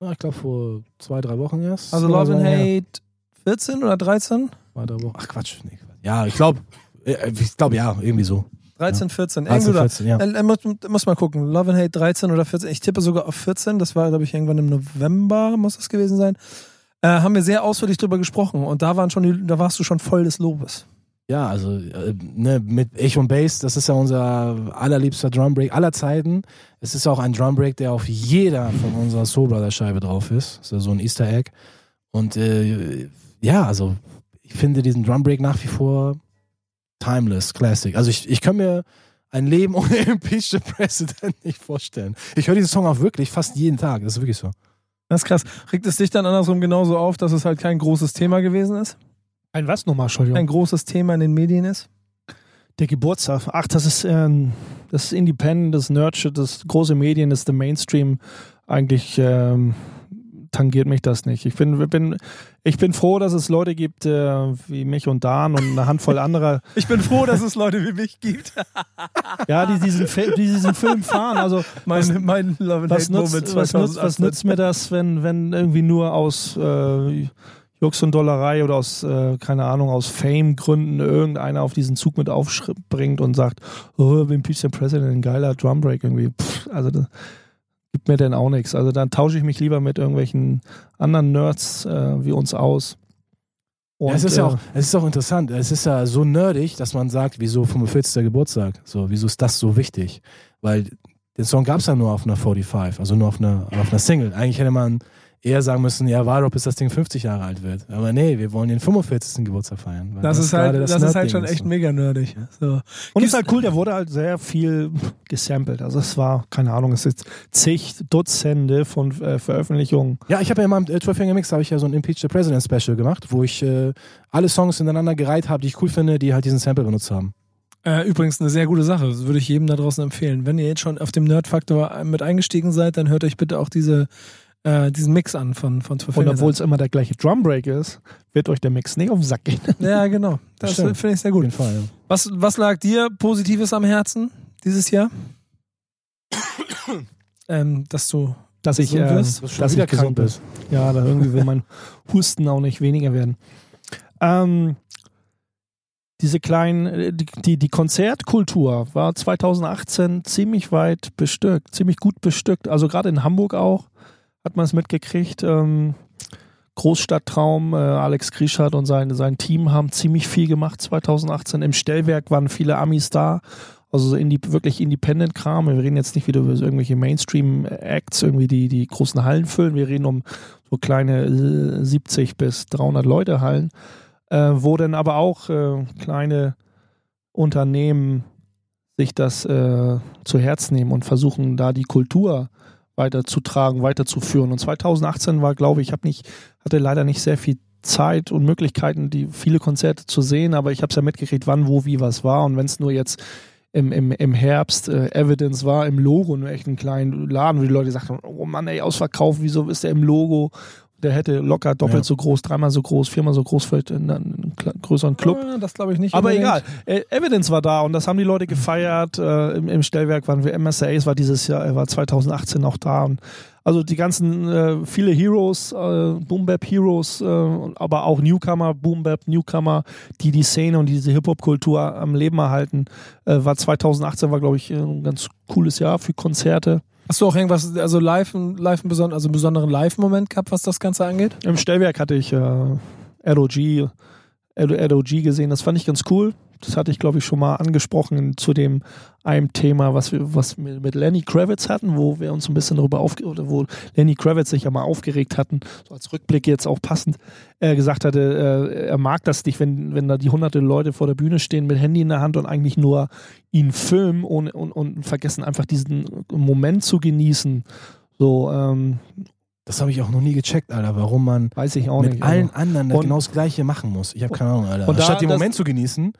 Ja, ich glaube vor zwei, drei Wochen erst. Also Love and. Hate 14 oder 13? Zwei, drei Wochen. Ach Quatsch. Nee, Quatsch. Ja, ich glaube, ich glaube ja, irgendwie so. 13, 14. 13, Irgendwo da. 14, ja. Äh, äh, muss, muss mal gucken. Love and Hate 13 oder 14. Ich tippe sogar auf 14. Das war, glaube ich, irgendwann im November, muss das gewesen sein. Äh, haben wir sehr ausführlich drüber gesprochen und da waren schon die, da warst du schon voll des Lobes. Ja, also äh, ne, mit Echo und Bass, das ist ja unser allerliebster Drumbreak aller Zeiten. Es ist auch ein Drumbreak, der auf jeder von unserer Soul Brother Scheibe drauf ist. Das ist ja so ein Easter Egg. Und äh, ja, also ich finde diesen Drumbreak nach wie vor timeless, classic. Also ich, ich kann mir ein Leben ohne Impeach the President nicht vorstellen. Ich höre diesen Song auch wirklich fast jeden Tag. Das ist wirklich so. Das ist krass. Regt es dich dann andersrum genauso auf, dass es halt kein großes Thema gewesen ist? Ein was nochmal, Entschuldigung? Ein großes Thema in den Medien ist? Der Geburtstag. Ach, das ist, ähm, das ist Independent, das Nerdshit, das große Medien, das ist der Mainstream. Eigentlich ähm, tangiert mich das nicht. Ich bin, bin, ich bin froh, dass es Leute gibt äh, wie mich und Dan und eine Handvoll anderer, Ich bin froh, dass es Leute wie mich gibt. ja, die diesen, die diesen Film fahren. Also mein, mein Love and was Hate nutzt, Moment was, nutzt, was 2018. nutzt mir das, wenn, wenn irgendwie nur aus äh, Jux und Dollerei oder aus, äh, keine Ahnung, aus Fame-Gründen irgendeiner auf diesen Zug mit aufspringt und sagt, oh, Impeach the President, ein geiler Drumbreak irgendwie. Pff, also das gibt mir denn auch nichts. Also dann tausche ich mich lieber mit irgendwelchen anderen Nerds äh, wie uns aus. Und, ja, es, ist ja äh, auch, es ist auch interessant. Es ist ja so nerdig, dass man sagt, wieso 45. Geburtstag? So, wieso ist das so wichtig? Weil den Song gab es ja nur auf einer 45, also nur auf einer, auf einer Single. Eigentlich hätte man eher sagen müssen, ja, warte, bis das Ding 50 Jahre alt wird. Aber nee, wir wollen den 45. Geburtstag feiern. weil Das, ist halt, gerade das, ist halt schon echt mega nerdig. So. Und es ist halt cool, der wurde halt sehr viel gesampelt. Also es war, keine Ahnung, es ist zig Dutzende von äh, Veröffentlichungen. Ja, ich habe ja in meinem äh, 12 Finger Mix habe ich ja so ein Impeach the President Special gemacht, wo ich äh, alle Songs ineinander gereiht habe, die ich cool finde, die halt diesen Sample benutzt haben. Äh, übrigens eine sehr gute Sache. Das würde ich jedem da draußen empfehlen. Wenn ihr jetzt schon auf dem Nerd-Faktor mit eingestiegen seid, dann hört euch bitte auch diese, äh, diesen Mix an von, von Two Und obwohl es immer der gleiche Drumbreak ist, wird euch der Mix nicht auf den Sack gehen. Ja, genau. Das Stimmt. finde ich sehr Auf gut. jeden Fall. Ja. Was, was lag dir Positives am Herzen dieses Jahr? ähm, dass du Dass ich, Gesund äh, wirst? Dass ich gesund krank bin. bist. Ja, da irgendwie will mein Husten auch nicht weniger werden. Ähm, diese kleinen, äh, die, die, die Konzertkultur war 2018 ziemlich weit bestückt, ziemlich gut bestückt. Also gerade in Hamburg auch hat man es mitgekriegt. Ähm, Großstadttraum, äh, Alex Grischardt und sein, sein Team haben ziemlich viel gemacht 2018. Im Stellwerk waren viele Amis da. Also so indie, wirklich Independent-Kram. Wir reden jetzt nicht wieder über irgendwelche Mainstream-Acts, irgendwie die, die großen Hallen füllen. Wir reden um so kleine äh, 70 bis 300 Leute Hallen, äh, wo dann aber auch äh, kleine Unternehmen sich das äh, zu Herz nehmen und versuchen, da die Kultur weiterzutragen, weiterzuführen. Und 2018 war, glaube ich, ich habe nicht, hatte leider nicht sehr viel Zeit und Möglichkeiten, die viele Konzerte zu sehen, aber ich habe es ja mitgekriegt, wann, wo, wie, was war. Und wenn es nur jetzt im, im, im Herbst äh, Evidence war, im Logo, nur echt einen kleinen Laden, wo die Leute sagten, oh Mann, ey, ausverkauft, wieso ist der im Logo? Der hätte locker doppelt Ja. so groß, dreimal so groß, viermal so groß, vielleicht in einem größeren Club. Das glaube ich nicht. Aber unbedingt. egal, äh, Evidence war da und das haben die Leute gefeiert. Äh, im, Im Stellwerk waren wir, MSAs war dieses Jahr, war 2018 auch da. Und also die ganzen, äh, viele Heroes, äh, Boom Bap Heroes, äh, aber auch Newcomer, Boom Bap Newcomer, die die Szene und diese Hip-Hop-Kultur am Leben erhalten. Äh, war 2018 war, glaube ich, ein ganz cooles Jahr für Konzerte. Hast du auch irgendwas, also live, live einen besonderen, also einen besonderen Live-Moment gehabt, was das Ganze angeht? Im Stellwerk hatte ich äh, ROG, ROG gesehen, das fand ich ganz cool. Das hatte ich, glaube ich, schon mal angesprochen zu dem einem Thema, was wir, was wir mit Lenny Kravitz hatten, wo wir uns ein bisschen darüber aufge oder wo Lenny Kravitz sich ja mal aufgeregt hatten, so als Rückblick jetzt auch passend, er gesagt hatte, äh, er mag das nicht, wenn, wenn da die hunderte Leute vor der Bühne stehen mit Handy in der Hand und eigentlich nur ihn filmen und, und, und vergessen einfach diesen Moment zu genießen. So, ähm, Das habe ich auch noch nie gecheckt, Alter, warum man weiß ich auch mit nicht. allen anderen genau das Gleiche machen muss. Ich habe keine Ahnung, Alter. Und da- Statt den Moment zu genießen,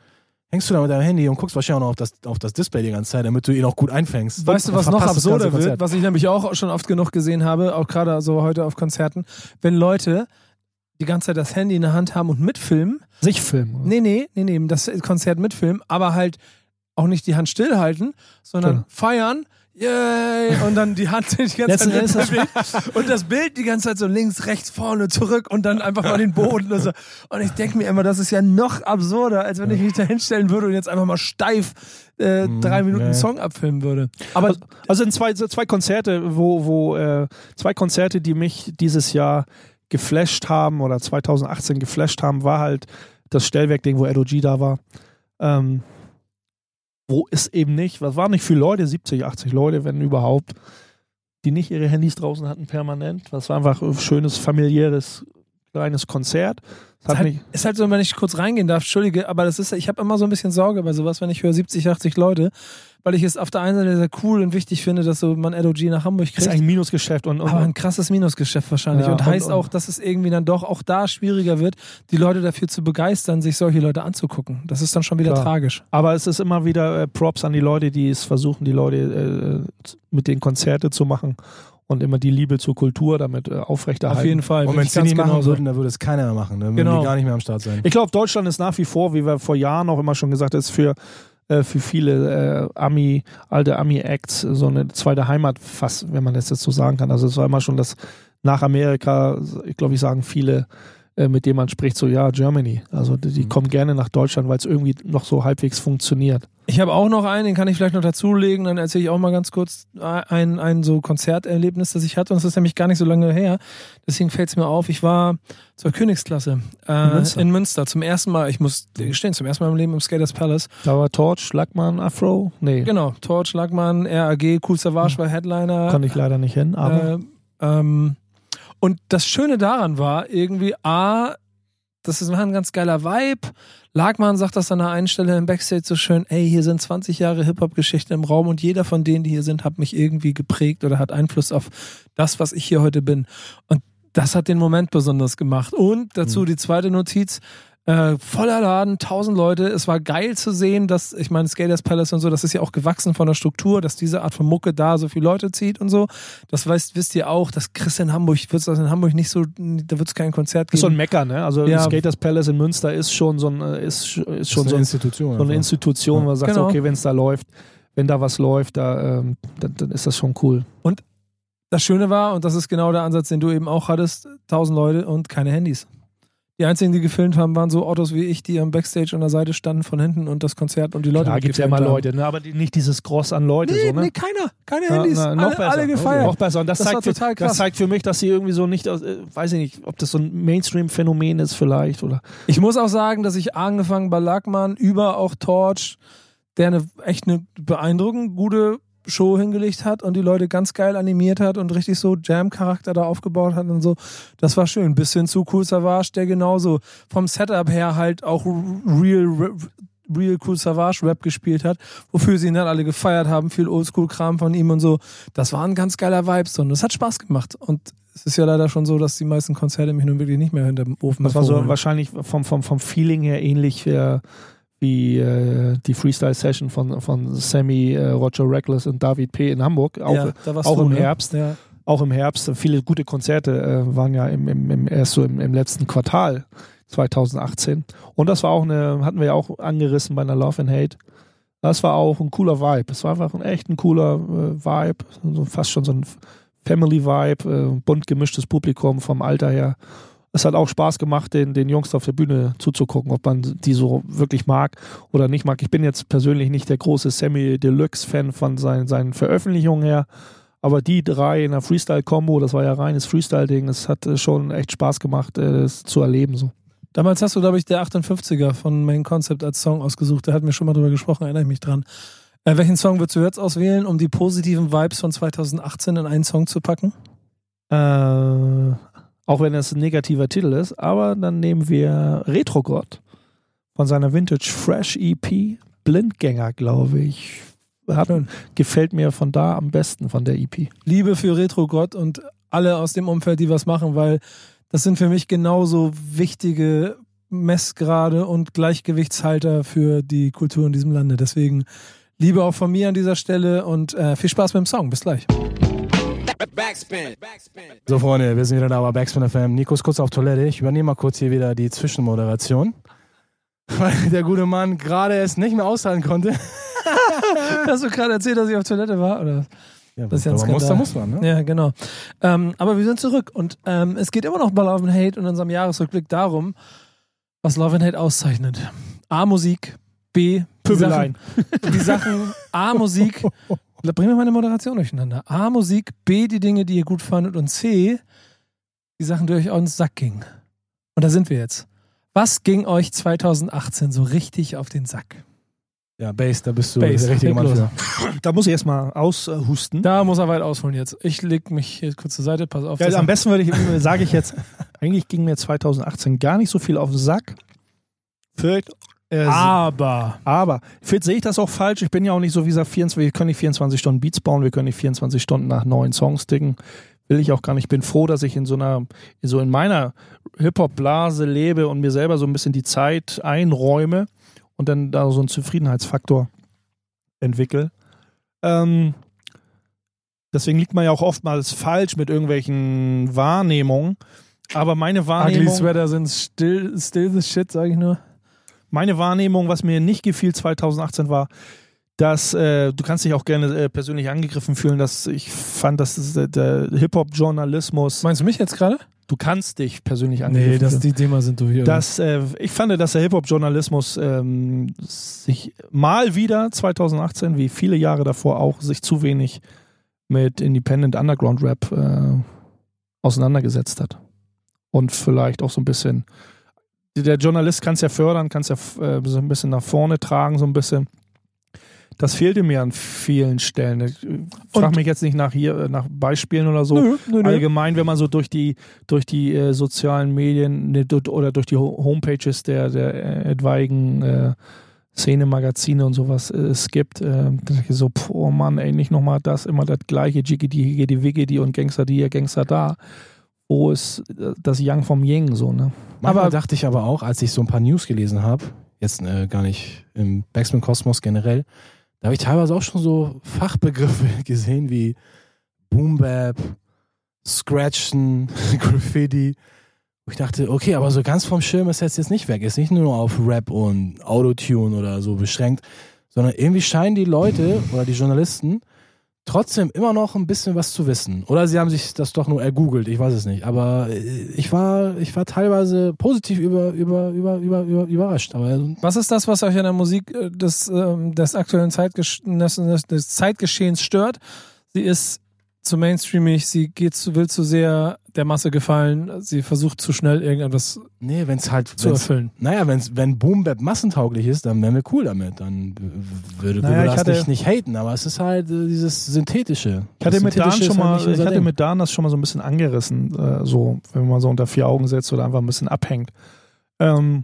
hängst du da mit deinem Handy und guckst wahrscheinlich auch noch auf das, auf das Display die ganze Zeit, damit du ihn auch gut einfängst. Weißt du, was noch absurder wird, was ich nämlich auch schon oft genug gesehen habe, auch gerade so heute auf Konzerten, wenn Leute die ganze Zeit das Handy in der Hand haben und mitfilmen. sich filmen. Nee, nee, nee, nee, das Konzert mitfilmen, aber halt auch nicht die Hand stillhalten, sondern Genau. feiern. Yay! Und dann die Hand die ganze Zeit mitbewegen. und das Bild die ganze Zeit so links, rechts, vorne, zurück und dann einfach mal den Boden. Und, so. und ich denke mir immer, das ist ja noch absurder, als wenn ich mich da hinstellen würde und jetzt einfach mal steif äh, drei Minuten nee. Song abfilmen würde. Aber Also, also in zwei, so zwei Konzerte, wo, wo äh, zwei Konzerte, die mich dieses Jahr geflasht haben oder 2018 geflasht haben, war halt das Stellwerk-Ding, wo ROG da war. Ähm, wo es eben nicht, was waren nicht viele Leute, 70, 80 Leute, wenn überhaupt, die nicht ihre Handys draußen hatten permanent. Das war einfach ein schönes, familiäres, kleines Konzert. Es Ist hat halt, ist halt so, wenn ich kurz reingehen darf, entschuldige, aber das ist, ich habe immer so ein bisschen Sorge bei sowas, wenn ich höre 70, 80 Leute, weil ich es auf der einen Seite sehr cool und wichtig finde, dass so man ROG nach Hamburg ist kriegt. ein Minusgeschäft und, und, aber ein krasses Minusgeschäft wahrscheinlich Ja, und und- heißt und- auch, dass es irgendwie dann doch auch da schwieriger wird, die Leute dafür zu begeistern, sich solche Leute anzugucken. Das ist dann schon wieder Klar. tragisch. Aber es ist immer wieder äh, Props an die Leute, die es versuchen, die Leute äh, mit den Konzerte zu machen und immer die Liebe zur Kultur damit äh, aufrechterhalten. Auf jeden Fall. Und wenn ganz nicht machen würden, dann würde es keiner mehr machen. Dann würden Genau. die gar nicht mehr am Start sein. Ich glaube, Deutschland ist nach wie vor, wie wir vor Jahren auch immer schon gesagt haben, ist für, äh, für viele äh, Ami, alte Ami-Acts so eine zweite Heimat, fast, wenn man das jetzt so sagen kann. Also es war immer schon das nach Amerika, ich glaube, ich sagen viele, äh, mit denen man spricht, so ja, Germany. Also die, die Mhm. kommen gerne nach Deutschland, weil es irgendwie noch so halbwegs funktioniert. Ich habe auch noch einen, den kann ich vielleicht noch dazulegen, dann erzähle ich auch mal ganz kurz ein, ein so Konzerterlebnis, das ich hatte und das ist nämlich gar nicht so lange her. Deswegen fällt es mir auf, ich war zur Königsklasse äh, In Münster. in Münster zum ersten Mal, ich muss gestehen, zum ersten Mal im Leben im Skaters Palace. Da war Torch, Lackmann, Afro. Nee, Genau, Torch, Lackmann, RAG, Cool Savage war Headliner. konnte ich leider nicht hin, aber Äh, ähm, und das Schöne daran war irgendwie, A, das ist ein ganz geiler Vibe. Lagmann sagt das an der einen Stelle im Backstage so schön, ey, hier sind 20 Jahre Hip-Hop-Geschichte im Raum und jeder von denen, die hier sind, hat mich irgendwie geprägt oder hat Einfluss auf das, was ich hier heute bin. Und das hat den Moment besonders gemacht. Und dazu Mhm. die zweite Notiz, Äh, voller Laden, tausend Leute. Es war geil zu sehen, dass, ich meine, Skaters Palace und so, das ist ja auch gewachsen von der Struktur, dass diese Art von Mucke da so viele Leute zieht und so. Das weißt, wisst ihr auch, das kriegst du in Hamburg, wird das in Hamburg nicht so, da wird es kein Konzert Das ist so ein geben. Mecker, ne? Also Ja. Skaters Palace in Münster ist schon so ein, äh, ist, ist schon ist so, eine ein, Institution. so eine. Institution, wo man sagt, Genau. okay, wenn es da läuft, wenn da was läuft, da, ähm, dann, dann ist das schon cool. Das Schöne war, und das ist genau der Ansatz, den du eben auch hattest, tausend Leute und keine Handys. Die einzigen, die gefilmt haben, waren so Autos wie ich, die am Backstage an der Seite standen von hinten und das Konzert und die Leute Da gibt es ja immer. Leute, ne? aber die, nicht dieses Gross an Leute. Nee, so, ne? nee, keiner. Keine Handys. na, noch alle, besser. alle gefeiert. Noch besser. Und das, Das zeigt, für, das zeigt für mich, dass sie irgendwie so nicht, aus, äh, weiß ich nicht, ob das so ein Mainstream-Phänomen ist vielleicht oder. Ich muss auch sagen, dass ich angefangen bei Lackmann über auch Torch, der eine echt eine beeindruckend gute Show hingelegt hat und die Leute ganz geil animiert hat und richtig so Jam-Charakter da aufgebaut hat und so. Das war schön. Bis hin zu Cool Savage, der genauso vom Setup her halt auch real, real Cool Savage Rap gespielt hat, wofür sie ihn dann alle gefeiert haben. Viel Oldschool-Kram von ihm und so. Das war ein ganz geiler Vibe und das hat Spaß gemacht. Und es ist ja leider schon so, dass die meisten Konzerte mich nun wirklich nicht mehr hinterm Ofen Das war so wahrscheinlich vom, vom, vom Feeling her ähnlich äh, wie äh, die Freestyle-Session von, von Sammy, äh, Roger Reckless und David P. in Hamburg. Auch, ja, auch du, im ne? Herbst. Ja. auch im Herbst. Viele gute Konzerte äh, waren ja im, im, im, erst so im, im letzten Quartal 2018. Und das war auch eine, hatten wir ja auch angerissen bei einer Love and Hate. Das war auch ein cooler Vibe. Es war einfach ein echt ein cooler äh, Vibe. So fast schon so ein Family-Vibe, äh, bunt gemischtes Publikum vom Alter her. Es hat auch Spaß gemacht, den, den Jungs auf der Bühne zuzugucken, ob man die so wirklich mag oder nicht mag. Ich bin jetzt persönlich nicht der große Sammy Deluxe-Fan von seinen, seinen Veröffentlichungen her. Aber die drei in der Freestyle-Kombo, das war ja reines Freestyle-Ding, es hat äh, schon echt Spaß gemacht, äh, das zu erleben. So. Damals hast du, glaube ich, der 58er von Main Concept als Song ausgesucht. Da hatten wir schon mal drüber gesprochen, erinnere ich mich dran. Äh, welchen Song würdest du jetzt auswählen, um die positiven Vibes von 2018 in einen Song zu packen? Äh, auch wenn es ein negativer Titel ist, aber dann nehmen wir Retrogod von seiner Vintage Fresh EP, Blindgänger, glaube ich. Hat, gefällt mir von da am besten von der EP. Liebe für Retro Gott und alle aus dem Umfeld, die was machen, weil das sind für mich genauso wichtige Messgrade und Gleichgewichtshalter für die Kultur in diesem Lande. Deswegen Liebe auch von mir an dieser Stelle und äh, viel Spaß dem Song. Bis gleich. Backspin. Backspin. So, Freunde, wir sind wieder da bei Backspin FM. Nico ist kurz auf Toilette. Ich übernehme mal kurz hier wieder die Zwischenmoderation. Weil der gute Mann gerade es nicht mehr aushalten konnte. Hast du gerade erzählt, dass ich auf Toilette war? Oder? Ja, Das ist ja ein muss, da muss man, ne? Ja, genau. Ähm, aber wir sind zurück und ähm, es geht immer noch bei Love and Hate in unserem Jahresrückblick darum, was Love and Hate auszeichnet. A, Musik, B, die Pöbeleien. Sachen, die Sachen A, Musik, bringen wir meine Moderation durcheinander. A, Musik, B, die Dinge, die ihr gut fandet und C, die Sachen, die euch auf den Sack gingen. Und da sind wir jetzt. Was ging euch 2018 so richtig auf den Sack? Ja, Bass, da bist du Bass, der richtige Mann für. Da muss ich erstmal aushusten. Da muss er weit ausholen jetzt. Ich leg mich hier kurz zur Seite, pass auf. Ja, am besten würde ich, sage ich jetzt, eigentlich ging mir 2018 gar nicht so viel auf den Sack. Vielleicht, äh, aber aber vielleicht sehe ich das auch falsch. Ich bin ja auch nicht so wie gesagt 24, wir können nicht 24 Stunden Beats bauen, wir können nicht 24 Stunden nach neuen Songs ticken. Will ich auch gar nicht. Ich bin froh, dass ich in so einer, so in meiner Hip-Hop-Blase lebe und mir selber so ein bisschen die Zeit einräume und dann da so einen Zufriedenheitsfaktor entwickle. Ähm, deswegen liegt man ja auch oftmals falsch mit irgendwelchen Wahrnehmungen. Aber meine Ugly Wahrnehmung, Sweater sind still, still the shit, sage ich nur. Meine Wahrnehmung, was mir nicht gefiel 2018 war, dass äh, du kannst dich auch gerne äh, persönlich angegriffen fühlen, dass ich fand, dass es, äh, der Hip-Hop-Journalismus, Meinst du mich jetzt gerade? du kannst dich persönlich angegriffen Nee, das, fühlen. die Thema sind du hier. Das, äh, ich fand, dass der Hip-Hop-Journalismus ähm, sich mal wieder 2018, wie viele Jahre davor auch, sich zu wenig mit Independent Underground Rap äh, auseinandergesetzt hat. Und vielleicht auch so ein bisschen. Der Journalist kann es ja fördern, kann es ja äh, so ein bisschen nach vorne tragen, so ein bisschen. Das fehlte mir an vielen Stellen. Ich frage Und- mich jetzt nicht nach hier, äh, nach Beispielen oder so nö, nö, nö. allgemein, wenn man so durch die durch die äh, sozialen Medien ne, oder durch die Ho- Homepages der der äh, etwaigen äh, Szene-Magazine und sowas äh, es gibt, äh, dann denke ich so, oh Mann, ey, nicht nochmal das, immer das gleiche, Jiggity, Higgity, Wiggity und Gangster hier, Gangster da. Wo ist äh, das Yang vom Yang so, ne? Manchmal Aber- dachte ich aber auch, als ich so ein paar News gelesen habe, jetzt äh, gar nicht im Backspin-Kosmos generell, da habe ich teilweise auch schon so Fachbegriffe gesehen wie Boom Bap, Scratchen, Graffiti. Wo ich dachte, okay, aber so ganz vom Schirm ist jetzt, jetzt nicht weg. Ist nicht nur auf Rap und Autotune oder so beschränkt, sondern irgendwie scheinen die Leute oder die Journalisten trotzdem immer noch ein bisschen was zu wissen. Oder sie haben sich das doch nur ergoogelt, ich weiß es nicht. Aber äh, ich war, ich war teilweise positiv über, über, über, über, über, überrascht. Aber äh, Was ist das, was euch an der Musik äh, des, ähm, des aktuellen Zeitgesch des, Zeitgeschehens stört? Sie ist zu mainstreamig, sie geht zu, will zu sehr der Masse gefallen, sie versucht zu schnell irgendetwas nee, wenn es halt zu wenn's, erfüllen. Naja, wenn's, wenn Boom Bap massentauglich ist, dann wären wir cool damit. Dann würde Naja, ich das hatte- nicht, nicht haten, aber es ist halt äh, dieses Synthetische. Ich hatte, mit Dan schon halt mal, ich hatte Ding. mit Dan das schon mal so ein bisschen angerissen, äh, so, wenn man so unter vier Augen setzt oder einfach ein bisschen abhängt. Ähm,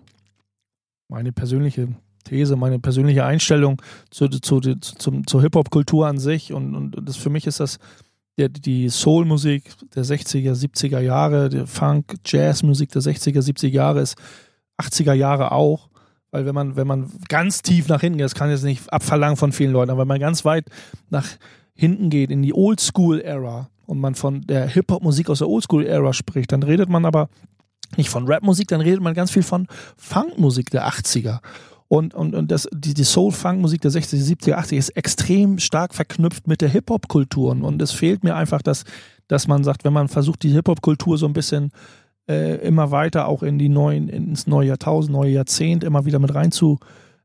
meine persönliche These, meine persönliche Einstellung zu, zu, zu, zum, zur Hip-Hop-Kultur an sich und, und das, für mich ist das der, die Soul-Musik der 60er, 70er Jahre, der Funk, Jazz-Musik der 60er, 70er Jahre ist 80er Jahre auch. Weil wenn man, wenn man ganz tief nach hinten geht, das kann jetzt nicht abverlangen von vielen Leuten, aber wenn man ganz weit nach hinten geht in die Oldschool-Ära und man von der Hip-Hop-Musik aus der Oldschool-Ära spricht, dann redet man aber nicht von Rap-Musik, dann redet man ganz viel von Funk-Musik der 80er. Und, und, und das, die, die Soul-Funk-Musik der 60er, 70er, 80er ist extrem stark verknüpft mit der Hip-Hop-Kultur. Und es fehlt mir einfach, dass, dass man sagt, wenn man versucht, die Hip-Hop-Kultur so ein bisschen äh, immer weiter auch in die neuen, ins neue Jahrtausend, neue Jahrzehnt immer wieder mit rein zu,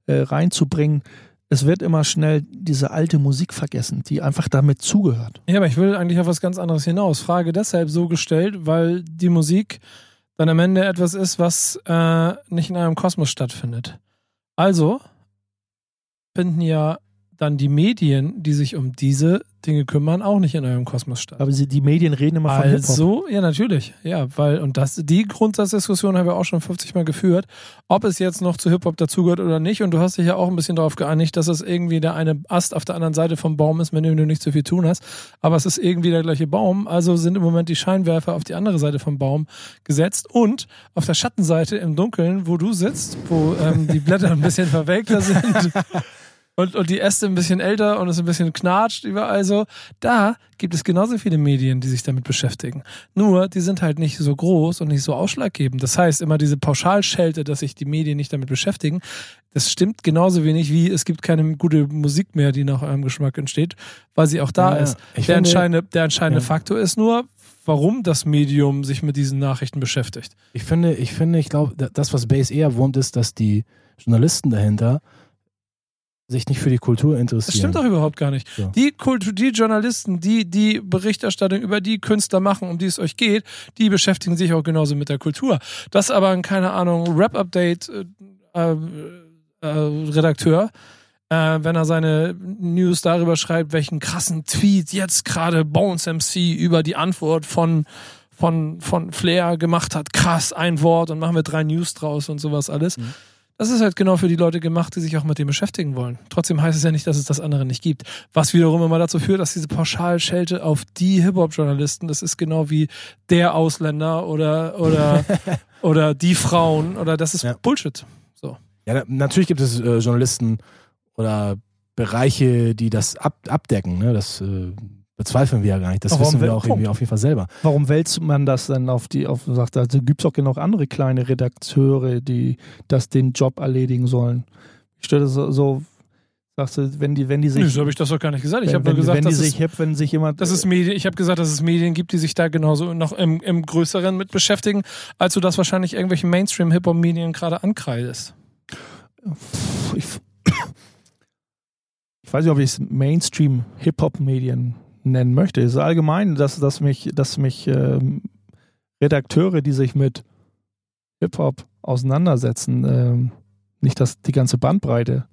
äh, reinzubringen, es wird immer schnell diese alte Musik vergessen, die einfach damit zugehört. Ja, aber ich will eigentlich auf was ganz anderes hinaus. Frage deshalb so gestellt, weil die Musik dann am Ende etwas ist, was äh, nicht in einem Kosmos stattfindet. Also finden ja dann die Medien, die sich um diese Dinge kümmern, auch nicht in eurem Kosmos statt. Aber die Medien reden immer von. Also, ja, natürlich. Ja, weil, und das, die Grundsatzdiskussion haben wir auch schon 50 Mal geführt, ob es jetzt noch zu Hip-Hop dazugehört oder nicht. Und du hast dich ja auch ein bisschen darauf geeinigt, dass es irgendwie der eine Ast auf der anderen Seite vom Baum ist, mit dem du nicht so viel tun hast. Aber es ist irgendwie der gleiche Baum. Also sind im Moment die Scheinwerfer auf die andere Seite vom Baum gesetzt. Und auf der Schattenseite im Dunkeln, wo du sitzt, wo ähm, die Blätter ein bisschen verwelkter sind. Und, und die Äste ein bisschen älter und es ein bisschen knatscht überall so. Da gibt es genauso viele Medien, die sich damit beschäftigen. Nur, die sind halt nicht so groß und nicht so ausschlaggebend. Das heißt, immer diese Pauschalschelte, dass sich die Medien nicht damit beschäftigen, das stimmt genauso wenig wie es gibt keine gute Musik mehr, die nach eurem Geschmack entsteht, weil sie auch da Ja, ist. Der finde- entscheidende, der entscheidende Ja. Faktor ist nur, warum das Medium sich mit diesen Nachrichten beschäftigt. Ich finde, ich finde, ich glaube, da- das, was Base eher wurmt, ist, dass die Journalisten dahinter sich nicht für die Kultur interessieren. Das stimmt doch überhaupt gar nicht. Ja. Die, Kultur, die Journalisten, die die Berichterstattung über die Künstler machen, um die es euch geht, die beschäftigen sich auch genauso mit der Kultur. Das aber ein, keine Ahnung, Rap-Update äh, äh, äh, Redakteur, äh, wenn er seine News darüber schreibt, welchen krassen Tweet jetzt gerade Bones MC über die Antwort von von, von Flair gemacht hat, krass, ein Wort und machen wir drei News draus und sowas alles. Das ist halt genau für die Leute gemacht, die sich auch mit dem beschäftigen wollen. Trotzdem heißt es ja nicht, dass es das andere nicht gibt. Was wiederum immer dazu führt, dass diese Pauschalschelte auf die Hip-Hop-Journalisten, das ist genau wie der Ausländer oder, oder, oder die Frauen oder das ist Ja. Bullshit. Ja, na- natürlich gibt es äh, Journalisten oder Bereiche, die das ab, abdecken. Ne? Das äh, bezweifeln wir ja gar nicht. Das warum wissen wir auch irgendwie auf jeden Fall selber. Warum wälzt man das dann auf die, auf, sagt, da gibt es auch genug andere kleine Redakteure, die das den Job erledigen sollen. Ich stelle das so, sagst du, wenn die, wenn die Nö, sich, so habe ich das doch gar nicht gesagt. Ich habe nur gesagt, wenn die dass es sich, hip- wenn sich jemand, Das ist Medien, ich habe gesagt, dass es Medien gibt, die sich da genauso noch im, im Größeren mit beschäftigen, als du das wahrscheinlich irgendwelchen Mainstream-Hip-Hop-Medien gerade ankreidest. ich, ich weiß nicht, ob ich es Mainstream-Hip-Hop-Medien nennen möchte. Es ist allgemein, dass, dass mich, dass mich ähm, Redakteure, die sich mit Hip-Hop auseinandersetzen, ähm, nicht das, die ganze Bandbreite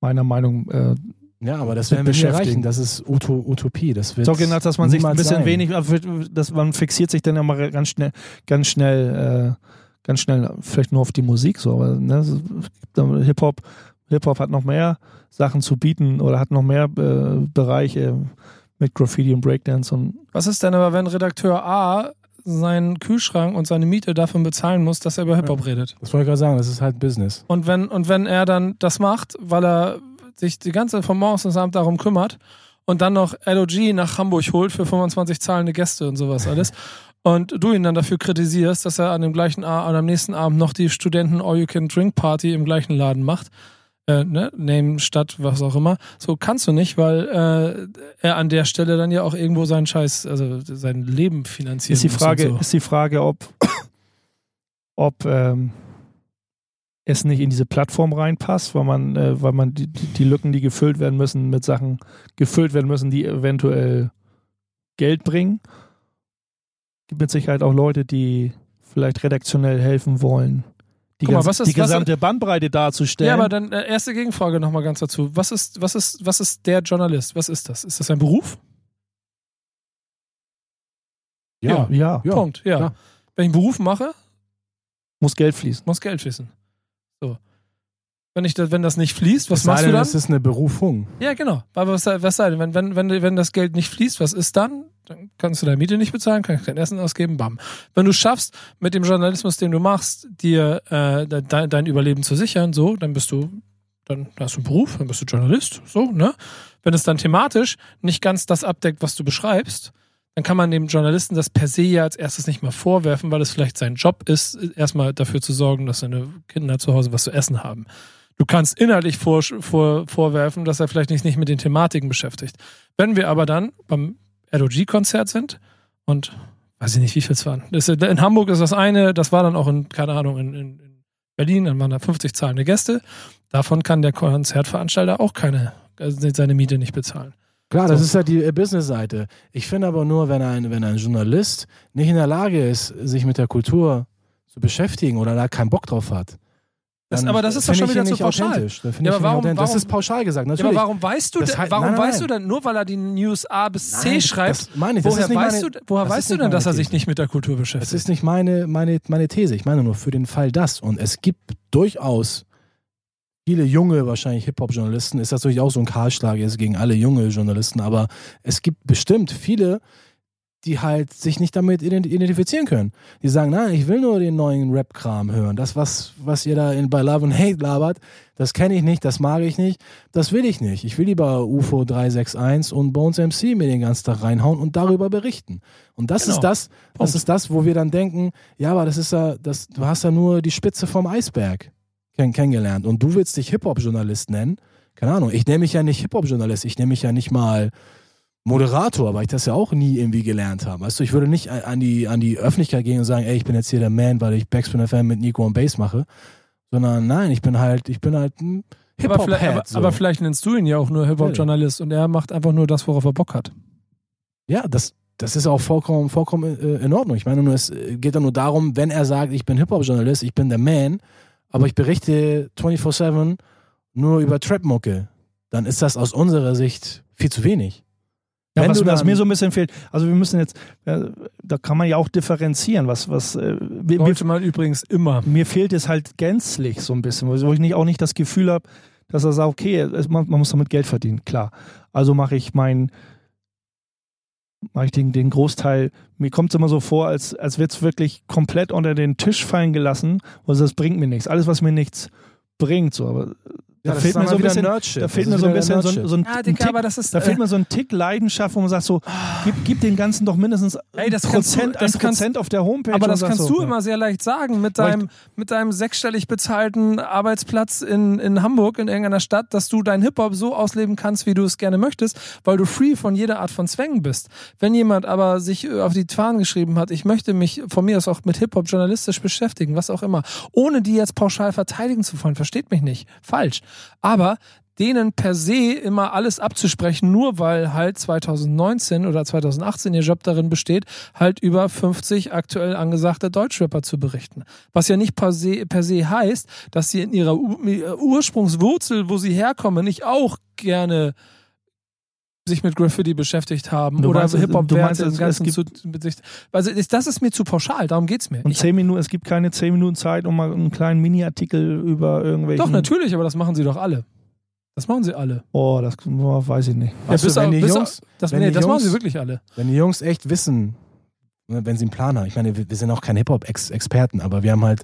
meiner Meinung äh, Ja, aber das werden wir nicht beschäftigen. erreichen. Das ist Uto Utopie. Das wird auch genau, dass man sich ein bisschen sein. wenig, dass man fixiert sich dann ja mal ganz schnell, ganz schnell, äh, ganz schnell vielleicht nur auf die Musik so, aber ne, es gibt- Hip-Hop, Hip-Hop hat noch mehr Sachen zu bieten oder hat noch mehr äh, Bereiche mit Graffiti und Breakdance und Was ist denn aber, wenn Redakteur A seinen Kühlschrank und seine Miete davon bezahlen muss, dass er über Hip-Hop redet. Das wollte ich gerade sagen, das ist halt Business. Und wenn, und wenn er dann das macht, weil er sich die ganze von morgens bis abends darum kümmert und dann noch LOG nach Hamburg holt für 25 zahlende Gäste und sowas alles. Und du ihn dann dafür kritisierst, dass er an dem gleichen A- oder am nächsten Abend noch die Studenten All-You-Can-Drink-Party im gleichen Laden macht. Äh, ne? Name, Stadt, was auch immer. So kannst du nicht, weil äh, er an der Stelle dann ja auch irgendwo seinen Scheiß, also sein Leben finanzieren Ist die. Frage, so. ist die Frage, ob, ob ähm, es nicht in diese Plattform reinpasst, weil man, äh, weil man die, die die Lücken, die gefüllt werden müssen, mit Sachen gefüllt werden müssen, die eventuell Geld bringen. Gibt mit Sicherheit auch Leute, die vielleicht redaktionell helfen wollen, die, Guck mal, ganz, was ist- die was- gesamte Bandbreite darzustellen. Ja, aber dann äh, erste Gegenfrage nochmal ganz dazu. Was ist, was ist, was ist der Journalist? Was ist das? Ist das ein Beruf? ja, ja, Ja, Punkt. Ja. klar. Wenn ich einen Beruf mache, muss Geld fließen. muss Geld fließen. So. Wenn, ich das, wenn das nicht fließt, was sei machst du denn, dann? Das ist eine Berufung. Ja, genau. Aber was, was sei denn? Wenn, wenn, wenn, wenn das Geld nicht fließt, was ist dann? Dann kannst du deine Miete nicht bezahlen, kannst kein Essen ausgeben, bam. Wenn du schaffst, mit dem Journalismus, den du machst, dir äh, de, dein Überleben zu sichern, so, dann bist du, dann hast du einen Beruf, dann bist du Journalist, so, ne? Wenn es dann thematisch nicht ganz das abdeckt, was du beschreibst, dann kann man dem Journalisten das per se ja als erstes nicht mal vorwerfen, weil es vielleicht sein Job ist, erstmal dafür zu sorgen, dass seine Kinder zu Hause was zu essen haben. Du kannst inhaltlich vor, vor, vorwerfen, dass er vielleicht nicht, nicht mit den Thematiken beschäftigt. Wenn wir aber dann beim ROG-Konzert sind und weiß ich nicht, wie viel es waren. Das, in Hamburg ist das eine, das war dann auch in, keine Ahnung, in, in, in Berlin, dann waren da 50 zahlende Gäste. Davon kann der Konzertveranstalter auch keine, also seine Miete nicht bezahlen. Klar, das So. ist halt die äh, Business-Seite. Ich finde aber nur, wenn ein, wenn ein Journalist nicht in der Lage ist, sich mit der Kultur zu beschäftigen oder da keinen Bock drauf hat. Das- aber das ist doch schon wieder zu nicht pauschal. Ja, aber warum- authentisch. das warum- ist pauschal gesagt, Ja, natürlich. aber warum weißt du Das denn, heißt- warum nein, nein, weißt nein. du denn, nur weil er die News A bis C schreibt, das meine. Das woher weißt meine, du, woher das weißt du denn, dass er sich nicht mit der Kultur Das beschäftigt? ist nicht meine, meine, meine These. Ich meine nur für den Fall das. Und es gibt durchaus viele junge, wahrscheinlich Hip-Hop-Journalisten. Ist natürlich auch so ein Kahlschlag jetzt gegen alle junge Journalisten. Aber es gibt bestimmt viele, die halt sich nicht damit ident- identifizieren können. Die sagen, nein, ich will nur den neuen Rap-Kram hören. Das, was, was ihr da in, bei Love and Hate labert, das kenne ich nicht, das mag ich nicht, das will ich nicht. Ich will lieber UFO 361 und Bones MC mir den ganzen Tag reinhauen und darüber berichten. Und das Genau. ist das, Punkt. das ist das, wo wir dann denken, ja, aber das ist ja, das, du hast ja nur die Spitze vom Eisberg kenn kennengelernt. Und du willst dich Hip-Hop-Journalist nennen. Keine Ahnung, ich nenne mich ja nicht Hip-Hop-Journalist, ich nenne mich ja nicht mal Moderator, weil ich das ja auch nie irgendwie gelernt habe. Weißt du, ich würde nicht an die, an die Öffentlichkeit gehen und sagen, ey, ich bin jetzt hier der Man, weil ich Backspin FM mit Nico und Bass mache. Sondern nein, ich bin halt, ich bin halt ein aber, vielleicht, aber, Hip-Hop-Head. So. aber vielleicht nennst du ihn ja auch nur Hip-Hop-Journalist und er macht einfach nur das, worauf er Bock hat. Ja, das, das ist auch vollkommen, vollkommen äh, in Ordnung. Ich meine nur, es geht dann nur darum, wenn er sagt, ich bin Hip-Hop-Journalist, ich bin der Man, aber ich berichte 24-7 nur über Trap-Mucke, dann ist das aus unserer Sicht viel zu wenig. Ja, Wenn was, du was mir so ein bisschen fehlt, also wir müssen jetzt, da kann man ja auch differenzieren, was, was, äh, Sollte man übrigens immer. mir fehlt es halt gänzlich so ein bisschen, wo ich nicht, auch nicht das Gefühl habe, dass er sagt, okay, es, man, man muss damit Geld verdienen, klar. Also mache ich mein, mache ich den, den Großteil, mir kommt es immer so vor, als, als wird es wirklich komplett unter den Tisch fallen gelassen, also das bringt mir nichts. Alles, was mir nichts bringt, so, aber da fehlt mir so ein bisschen, da fehlt mir so ein bisschen so, ein- so ein, Ja, Digga, Tick, aber das ist. da fehlt äh, mir so ein Tick Leidenschaft, wo man sagt so, gib, gib dem Ganzen doch mindestens Ey, das ein kannst du- Prozent, das ein kannst- Prozent auf der Homepage. aber das kannst so, du ja. immer sehr leicht sagen mit ich- deinem, mit deinem sechsstellig bezahlten Arbeitsplatz in, in Hamburg, in irgendeiner Stadt, dass du dein Hip-Hop so ausleben kannst, wie du es gerne möchtest, weil du free von jeder Art von Zwängen bist. Wenn jemand aber sich äh, auf die Fahnen geschrieben hat, ich möchte mich von mir aus auch mit Hip-Hop journalistisch beschäftigen, was auch immer, ohne die jetzt pauschal verteidigen zu wollen, versteht mich nicht. Falsch. Aber denen per se immer alles abzusprechen, nur weil halt 2019 oder 2018 ihr Job darin besteht, halt über 50 aktuell angesagte Deutschrapper zu berichten. Was ja nicht per se, per se heißt, dass sie in ihrer U Ursprungswurzel, wo sie herkommen, nicht auch gerne sich mit Graffiti beschäftigt haben Du oder meinst, du Hip-Hop-Werte meinst, im es- Ganzen es zu, sich- also das ist mir zu pauschal, darum geht's mir. Und zehn Minuten, es gibt keine zehn Minuten Zeit, um mal einen kleinen Mini-Artikel über irgendwelche. doch, natürlich, aber das machen sie doch alle. Das machen sie alle. Oh, das oh, weiß ich nicht. Bis du, wenn die Jungs, Das, wenn nee, die das machen Jungs- sie wirklich alle. wenn die Jungs echt wissen, ne, wenn sie einen Plan haben. Ich meine, wir, wir sind auch keine Hip-Hop-Experten, aber wir haben halt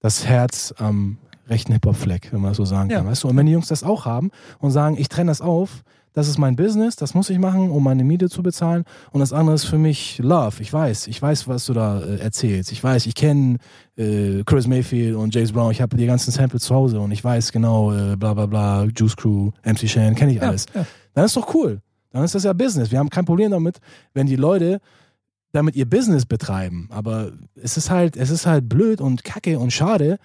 das Herz am rechten Hip-Hop-Fleck, wenn man das so sagen Ja. kann. Weißt du? Und wenn die Jungs das auch haben und sagen, ich trenne das auf, das ist mein Business, das muss ich machen, um meine Miete zu bezahlen. Und das andere ist für mich Love. Ich weiß, ich weiß, was du da äh, erzählst. Ich weiß, ich kenne äh, Chris Mayfield und James Brown. Ich habe die ganzen Samples zu Hause und ich weiß genau, äh, bla bla bla, Juice Crew, MC Shan, kenne ich alles. Ja, ja. Dann ist doch cool. Dann ist das ja Business. Wir haben kein Problem damit, wenn die Leute damit ihr Business betreiben. Aber es ist halt, es ist halt blöd und kacke und schade,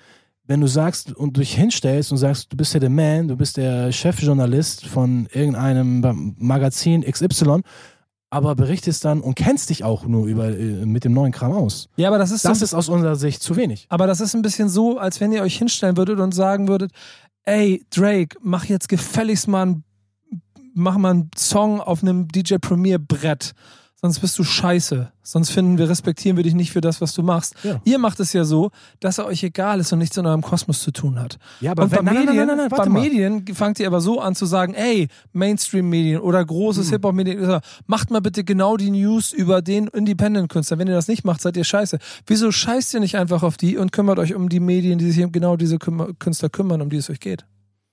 wenn du sagst und dich hinstellst und sagst, du bist ja der Man, du bist der Chefjournalist von irgendeinem Magazin XY, aber berichtest dann und kennst dich auch nur über, äh, mit dem neuen Kram aus. Ja, aber das ist Das so, ist aus unserer Sicht zu wenig. aber das ist ein bisschen so, als wenn ihr euch hinstellen würdet und sagen würdet, ey, Drake, mach jetzt gefälligst mal einen, mach mal einen Song auf einem DJ Premier Brett. Sonst bist du scheiße. Sonst finden wir, respektieren wir dich nicht für das, was du machst. Ja. Ihr macht es ja so, dass er euch egal ist und nichts in eurem Kosmos zu tun hat. Ja, und bei wenn- nein, nein, Medien, nein, nein, nein, bei. Medien fangt ihr aber so an zu sagen, ey, Mainstream-Medien oder Hm. großes Hip-Hop-Medien, macht mal bitte genau die News über den Independent-Künstler. Wenn ihr das nicht macht, seid ihr scheiße. Wieso scheißt ihr nicht einfach auf die und kümmert euch um die Medien, die sich um genau diese Künstler kümmern, um die es euch geht?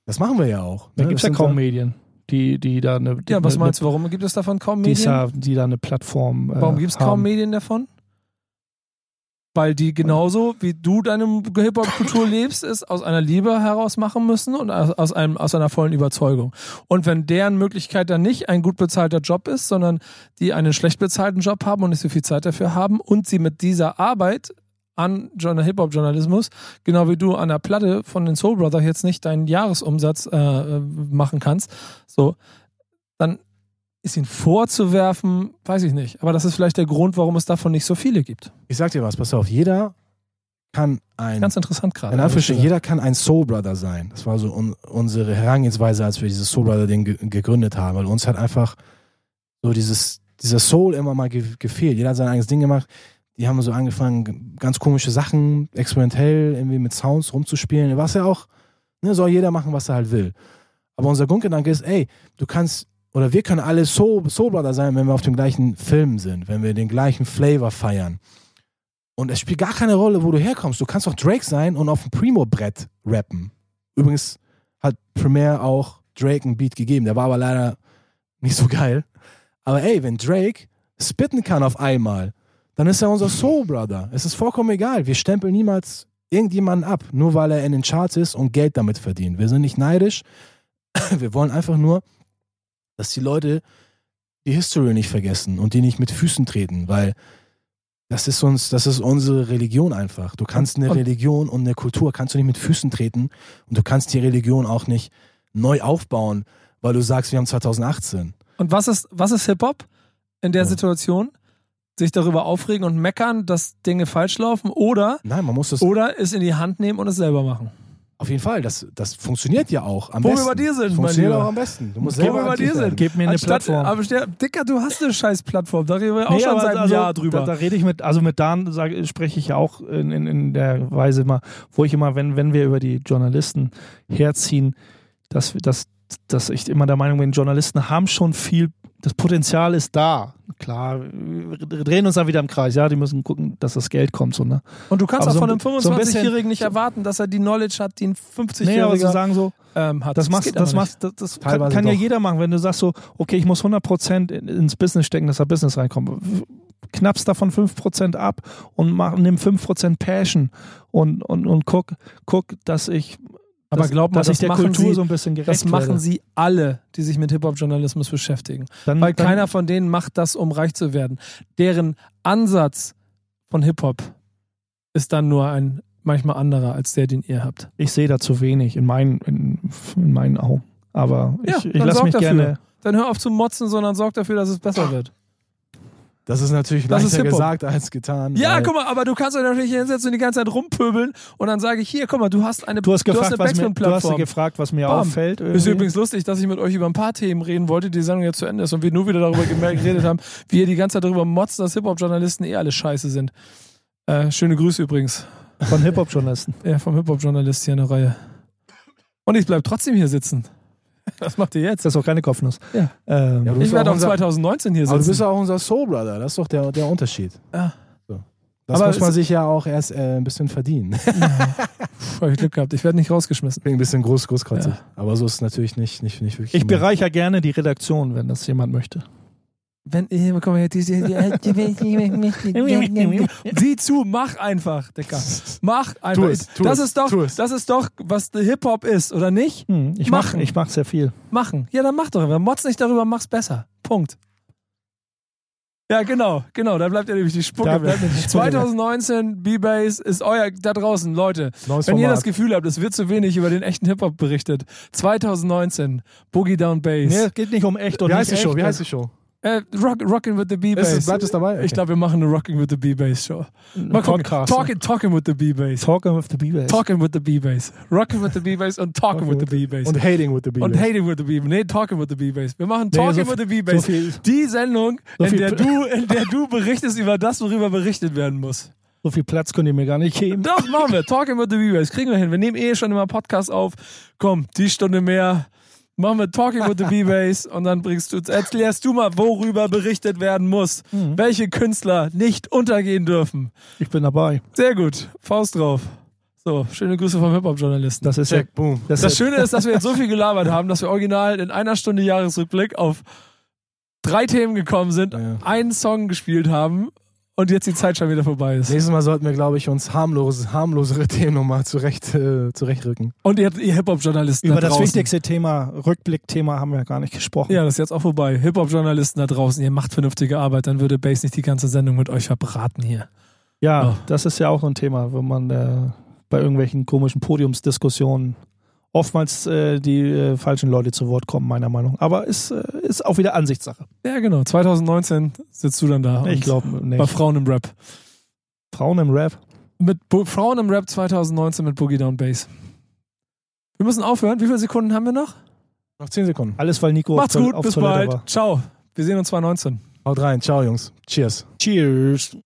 Das machen wir ja auch. Da ne? gibt es ja kaum Medien, die, die da eine. Die, Ja, was eine, meinst du, warum gibt es davon kaum Die, Medien? ja, die da eine Plattform. Äh, Warum gibt es kaum Medien davon? Weil die genauso wie du deine Hip-Hop-Kultur lebst, es aus einer Liebe heraus machen müssen und aus, einem, aus einer vollen Überzeugung. Und wenn deren Möglichkeit dann nicht ein gut bezahlter Job ist, sondern die einen schlecht bezahlten Job haben und nicht so viel Zeit dafür haben und sie mit dieser Arbeit an Journal- Hip-Hop-Journalismus, genau wie du an der Platte von den Soul Brothers jetzt nicht deinen Jahresumsatz äh, äh, machen kannst, so, dann ist ihnen vorzuwerfen, weiß ich nicht. Aber das ist vielleicht der Grund, warum es davon nicht so viele gibt. Ich sag dir was, pass auf, jeder kann ein Ganz interessant gerade. In Anführungsstrichen, jeder kann ein Soul Brother sein. Das war so un unsere Herangehensweise, als wir dieses Soul Brother Ding ge gegründet haben, weil uns hat einfach so dieses, dieser Soul immer mal ge gefehlt. Jeder hat sein eigenes Ding gemacht. Die haben so angefangen, ganz komische Sachen, experimentell irgendwie mit Sounds rumzuspielen, was ja auch, ne, soll jeder machen, was er halt will. Aber unser Grundgedanke ist, ey, du kannst, oder wir können alle Soul, Soul Brother sein, wenn wir auf dem gleichen Film sind, wenn wir den gleichen Flavor feiern. Und es spielt gar keine Rolle, wo du herkommst. Du kannst auch Drake sein und auf dem Primo-Brett rappen. Übrigens hat Premier auch Drake einen Beat gegeben. Der war aber leider nicht so geil. Aber ey, wenn Drake spitten kann auf einmal, dann ist er unser Soul Brother. Es ist vollkommen egal. Wir stempeln niemals irgendjemanden ab, nur weil er in den Charts ist und Geld damit verdient. Wir sind nicht neidisch. Wir wollen einfach nur, dass die Leute die History nicht vergessen und die nicht mit Füßen treten, weil das ist uns, das ist unsere Religion einfach. Du kannst eine Religion und eine Kultur kannst du nicht mit Füßen treten und du kannst die Religion auch nicht neu aufbauen, weil du sagst, wir haben 2018. Und was ist, was ist Hip-Hop in der Ja. Situation? Sich darüber aufregen und meckern, dass Dinge falsch laufen oder, Nein, man muss das oder es in die Hand nehmen und es selber machen. auf jeden Fall, das, das funktioniert ja auch am Wo wir besten. bei dir sind, funktioniert auch am besten. Du musst Wo wir bei dir sind. Gib mir eine Anstatt- Plattform. Aber der, Dicker, du hast eine scheiß Plattform. Da reden wir auch Nee, schon seit einem also, Jahr drüber. Da, da rede ich mit, also mit Dan sage, spreche ich ja auch in, in, in der Weise immer, wo ich immer, wenn, wenn wir über die Journalisten herziehen, dass, dass, dass ich immer der Meinung bin, Journalisten haben schon viel, das Potenzial ist da. Klar, wir drehen uns da wieder im Kreis, ja, die müssen gucken, dass das Geld kommt. So, ne? und du kannst aber auch so von ein- einem so ein 25-Jährigen nicht erwarten, dass er die Knowledge hat, die ein Nee, aber 50-Jähriger sie sagen so, ähm, hat. Das, machst, das, machst, das, das kann, kann ja jeder machen, wenn du sagst so, okay, ich muss 100% in- ins Business stecken, dass da Business reinkommt. Knappst davon 5% ab und mach, nimm 5% Passion und, und, und guck, guck, dass ich, Aber dass, glaub mal, dass das ich der machen Kultur sie- so ein bisschen gerecht Das machen werde. sie alle, die sich mit Hip-Hop-Journalismus beschäftigen. Dann, Weil dann, keiner von denen macht das, um reich zu werden. Deren Ansatz von Hip-Hop ist dann nur ein manchmal anderer als der, den ihr habt. Ich sehe da zu wenig in meinen, in, in meinen Augen. Aber Ja, ich, ich dann lasse mich dafür. gerne. Dann hör auf zu motzen, sondern sorg dafür, dass es besser wird. Das ist natürlich Das ist leichter Hip-Hop. gesagt als getan. Ja, guck mal, aber du kannst euch natürlich hinsetzen und die ganze Zeit rumpöbeln und dann sage ich, hier, guck mal, du hast eine, Du hast gefragt, eine was mir, du hast gefragt, was mir Bam. auffällt. Ist irgendwie. übrigens lustig, dass ich mit euch über ein paar Themen reden wollte, die Sendung jetzt zu Ende ist und wir nur wieder darüber geredet haben, wie ihr die ganze Zeit darüber motzt, dass Hip-Hop-Journalisten eh alle scheiße sind. Äh, schöne Grüße übrigens. Von Hip-Hop-Journalisten. Ja, vom Hip-Hop-Journalist hier eine Reihe. Und ich bleib trotzdem hier sitzen. Was macht ihr jetzt? Das ist auch keine Kopfnuss. Ja. Ähm, Ja, Ich werde auch unser- 2019 hier Aber du sitzen. bist auch unser Soul Brother. Das ist doch der, der Unterschied. Ja. Das Aber muss man sich ja auch erst äh, ein bisschen verdienen. Hab ich Glück gehabt. Ich werde nicht rausgeschmissen. Ein bisschen groß, großkotzig. Ja. Aber so ist es natürlich nicht, nicht, nicht wirklich. Ich bereichere gerne die Redaktion, wenn das jemand möchte. Wenn, äh, komm mal, diese, Sieh zu, mach einfach, Dicker. Mach einfach. Tu es, tu das ist doch, tu es. das ist doch, was Hip-Hop ist, oder nicht? Hm, ich mache Machen. ich mach sehr viel. Machen. Ja, dann mach doch einfach. Motz nicht darüber, mach's besser. Punkt. Ja, genau, genau, da bleibt ja nämlich die Spucke. Bleibt die Spucke weg. 2019, B-Base ist euer, da draußen, Leute. Neues Wenn ihr Format. das Gefühl habt, es wird zu wenig über den echten Hip-Hop berichtet. 2019, Boogie Down Bass. Nee, es geht nicht um echt und Wie nicht heißt die. Show? Wie heißt die Show? Äh, rock, rockin' with the Ist es, B-Bass. bleibt es dabei? Ich glaube, wir machen eine Rocking with the B-Bass Show. Mal gucken. Podcast. Talking, talking with the B-Bass. Talking with the B-Bass. Talking with the B-Bass. Rocking with the B-Bass und Talking with the B-Bass. Und Hating with the Beat. Und Hating with the B-Bass. Nee, Talking with the B-Bass. Wir machen Nee, Talking so with the B-Bass. so Die Sendung, So in der, du, in der du berichtest über das, worüber berichtet werden muss. So viel Platz könnt ihr mir gar nicht geben. Doch, machen wir. Talking with the B-Bass. Kriegen wir hin. Wir nehmen eh schon immer Podcast auf. Komm, die Stunde mehr. Machen wir Talking with the B-Bass und dann bringst du, erklärst du mal, worüber berichtet werden muss. Mhm. Welche Künstler nicht untergehen dürfen. Ich bin dabei. Sehr gut. Faust drauf. So, schöne Grüße vom Hip-Hop-Journalisten. Das ist ja, Check, boom. das Das Schöne ist, dass wir jetzt so viel gelabert haben, dass wir original in einer Stunde Jahresrückblick auf drei Themen gekommen sind, Ja. einen Song gespielt haben und jetzt die Zeit schon wieder vorbei ist. Nächstes Mal sollten wir, glaube ich, uns harmlose, harmlosere Themen nochmal zurecht, äh, zurechtrücken. Und ihr, ihr Hip-Hop-Journalisten über da das draußen. wichtigste Thema, Rückblickthema, haben wir gar nicht gesprochen. Ja, das ist jetzt auch vorbei. Hip-Hop-Journalisten da draußen, ihr macht vernünftige Arbeit, dann würde Bass nicht die ganze Sendung mit euch verbraten hier. Ja, Ja. das ist ja auch so ein Thema, wenn man äh, bei irgendwelchen komischen Podiumsdiskussionen oftmals äh, die äh, falschen Leute zu Wort kommen, meiner Meinung. Aber ist, äh, ist auch wieder Ansichtssache. Ja, genau. 2019 sitzt du dann da. Ich glaube Bei nicht. Frauen im Rap. Frauen im Rap. Mit Bu Frauen im Rap 2019 mit Boogie Down Bass. Wir müssen aufhören. Wie viele Sekunden haben wir noch? Noch 10 Sekunden. Alles, weil Nico Macht's auf, gut, auf bis Toilette bald. war. Ciao. Wir sehen uns 2019. Haut rein. Ciao, Jungs. Cheers. Cheers.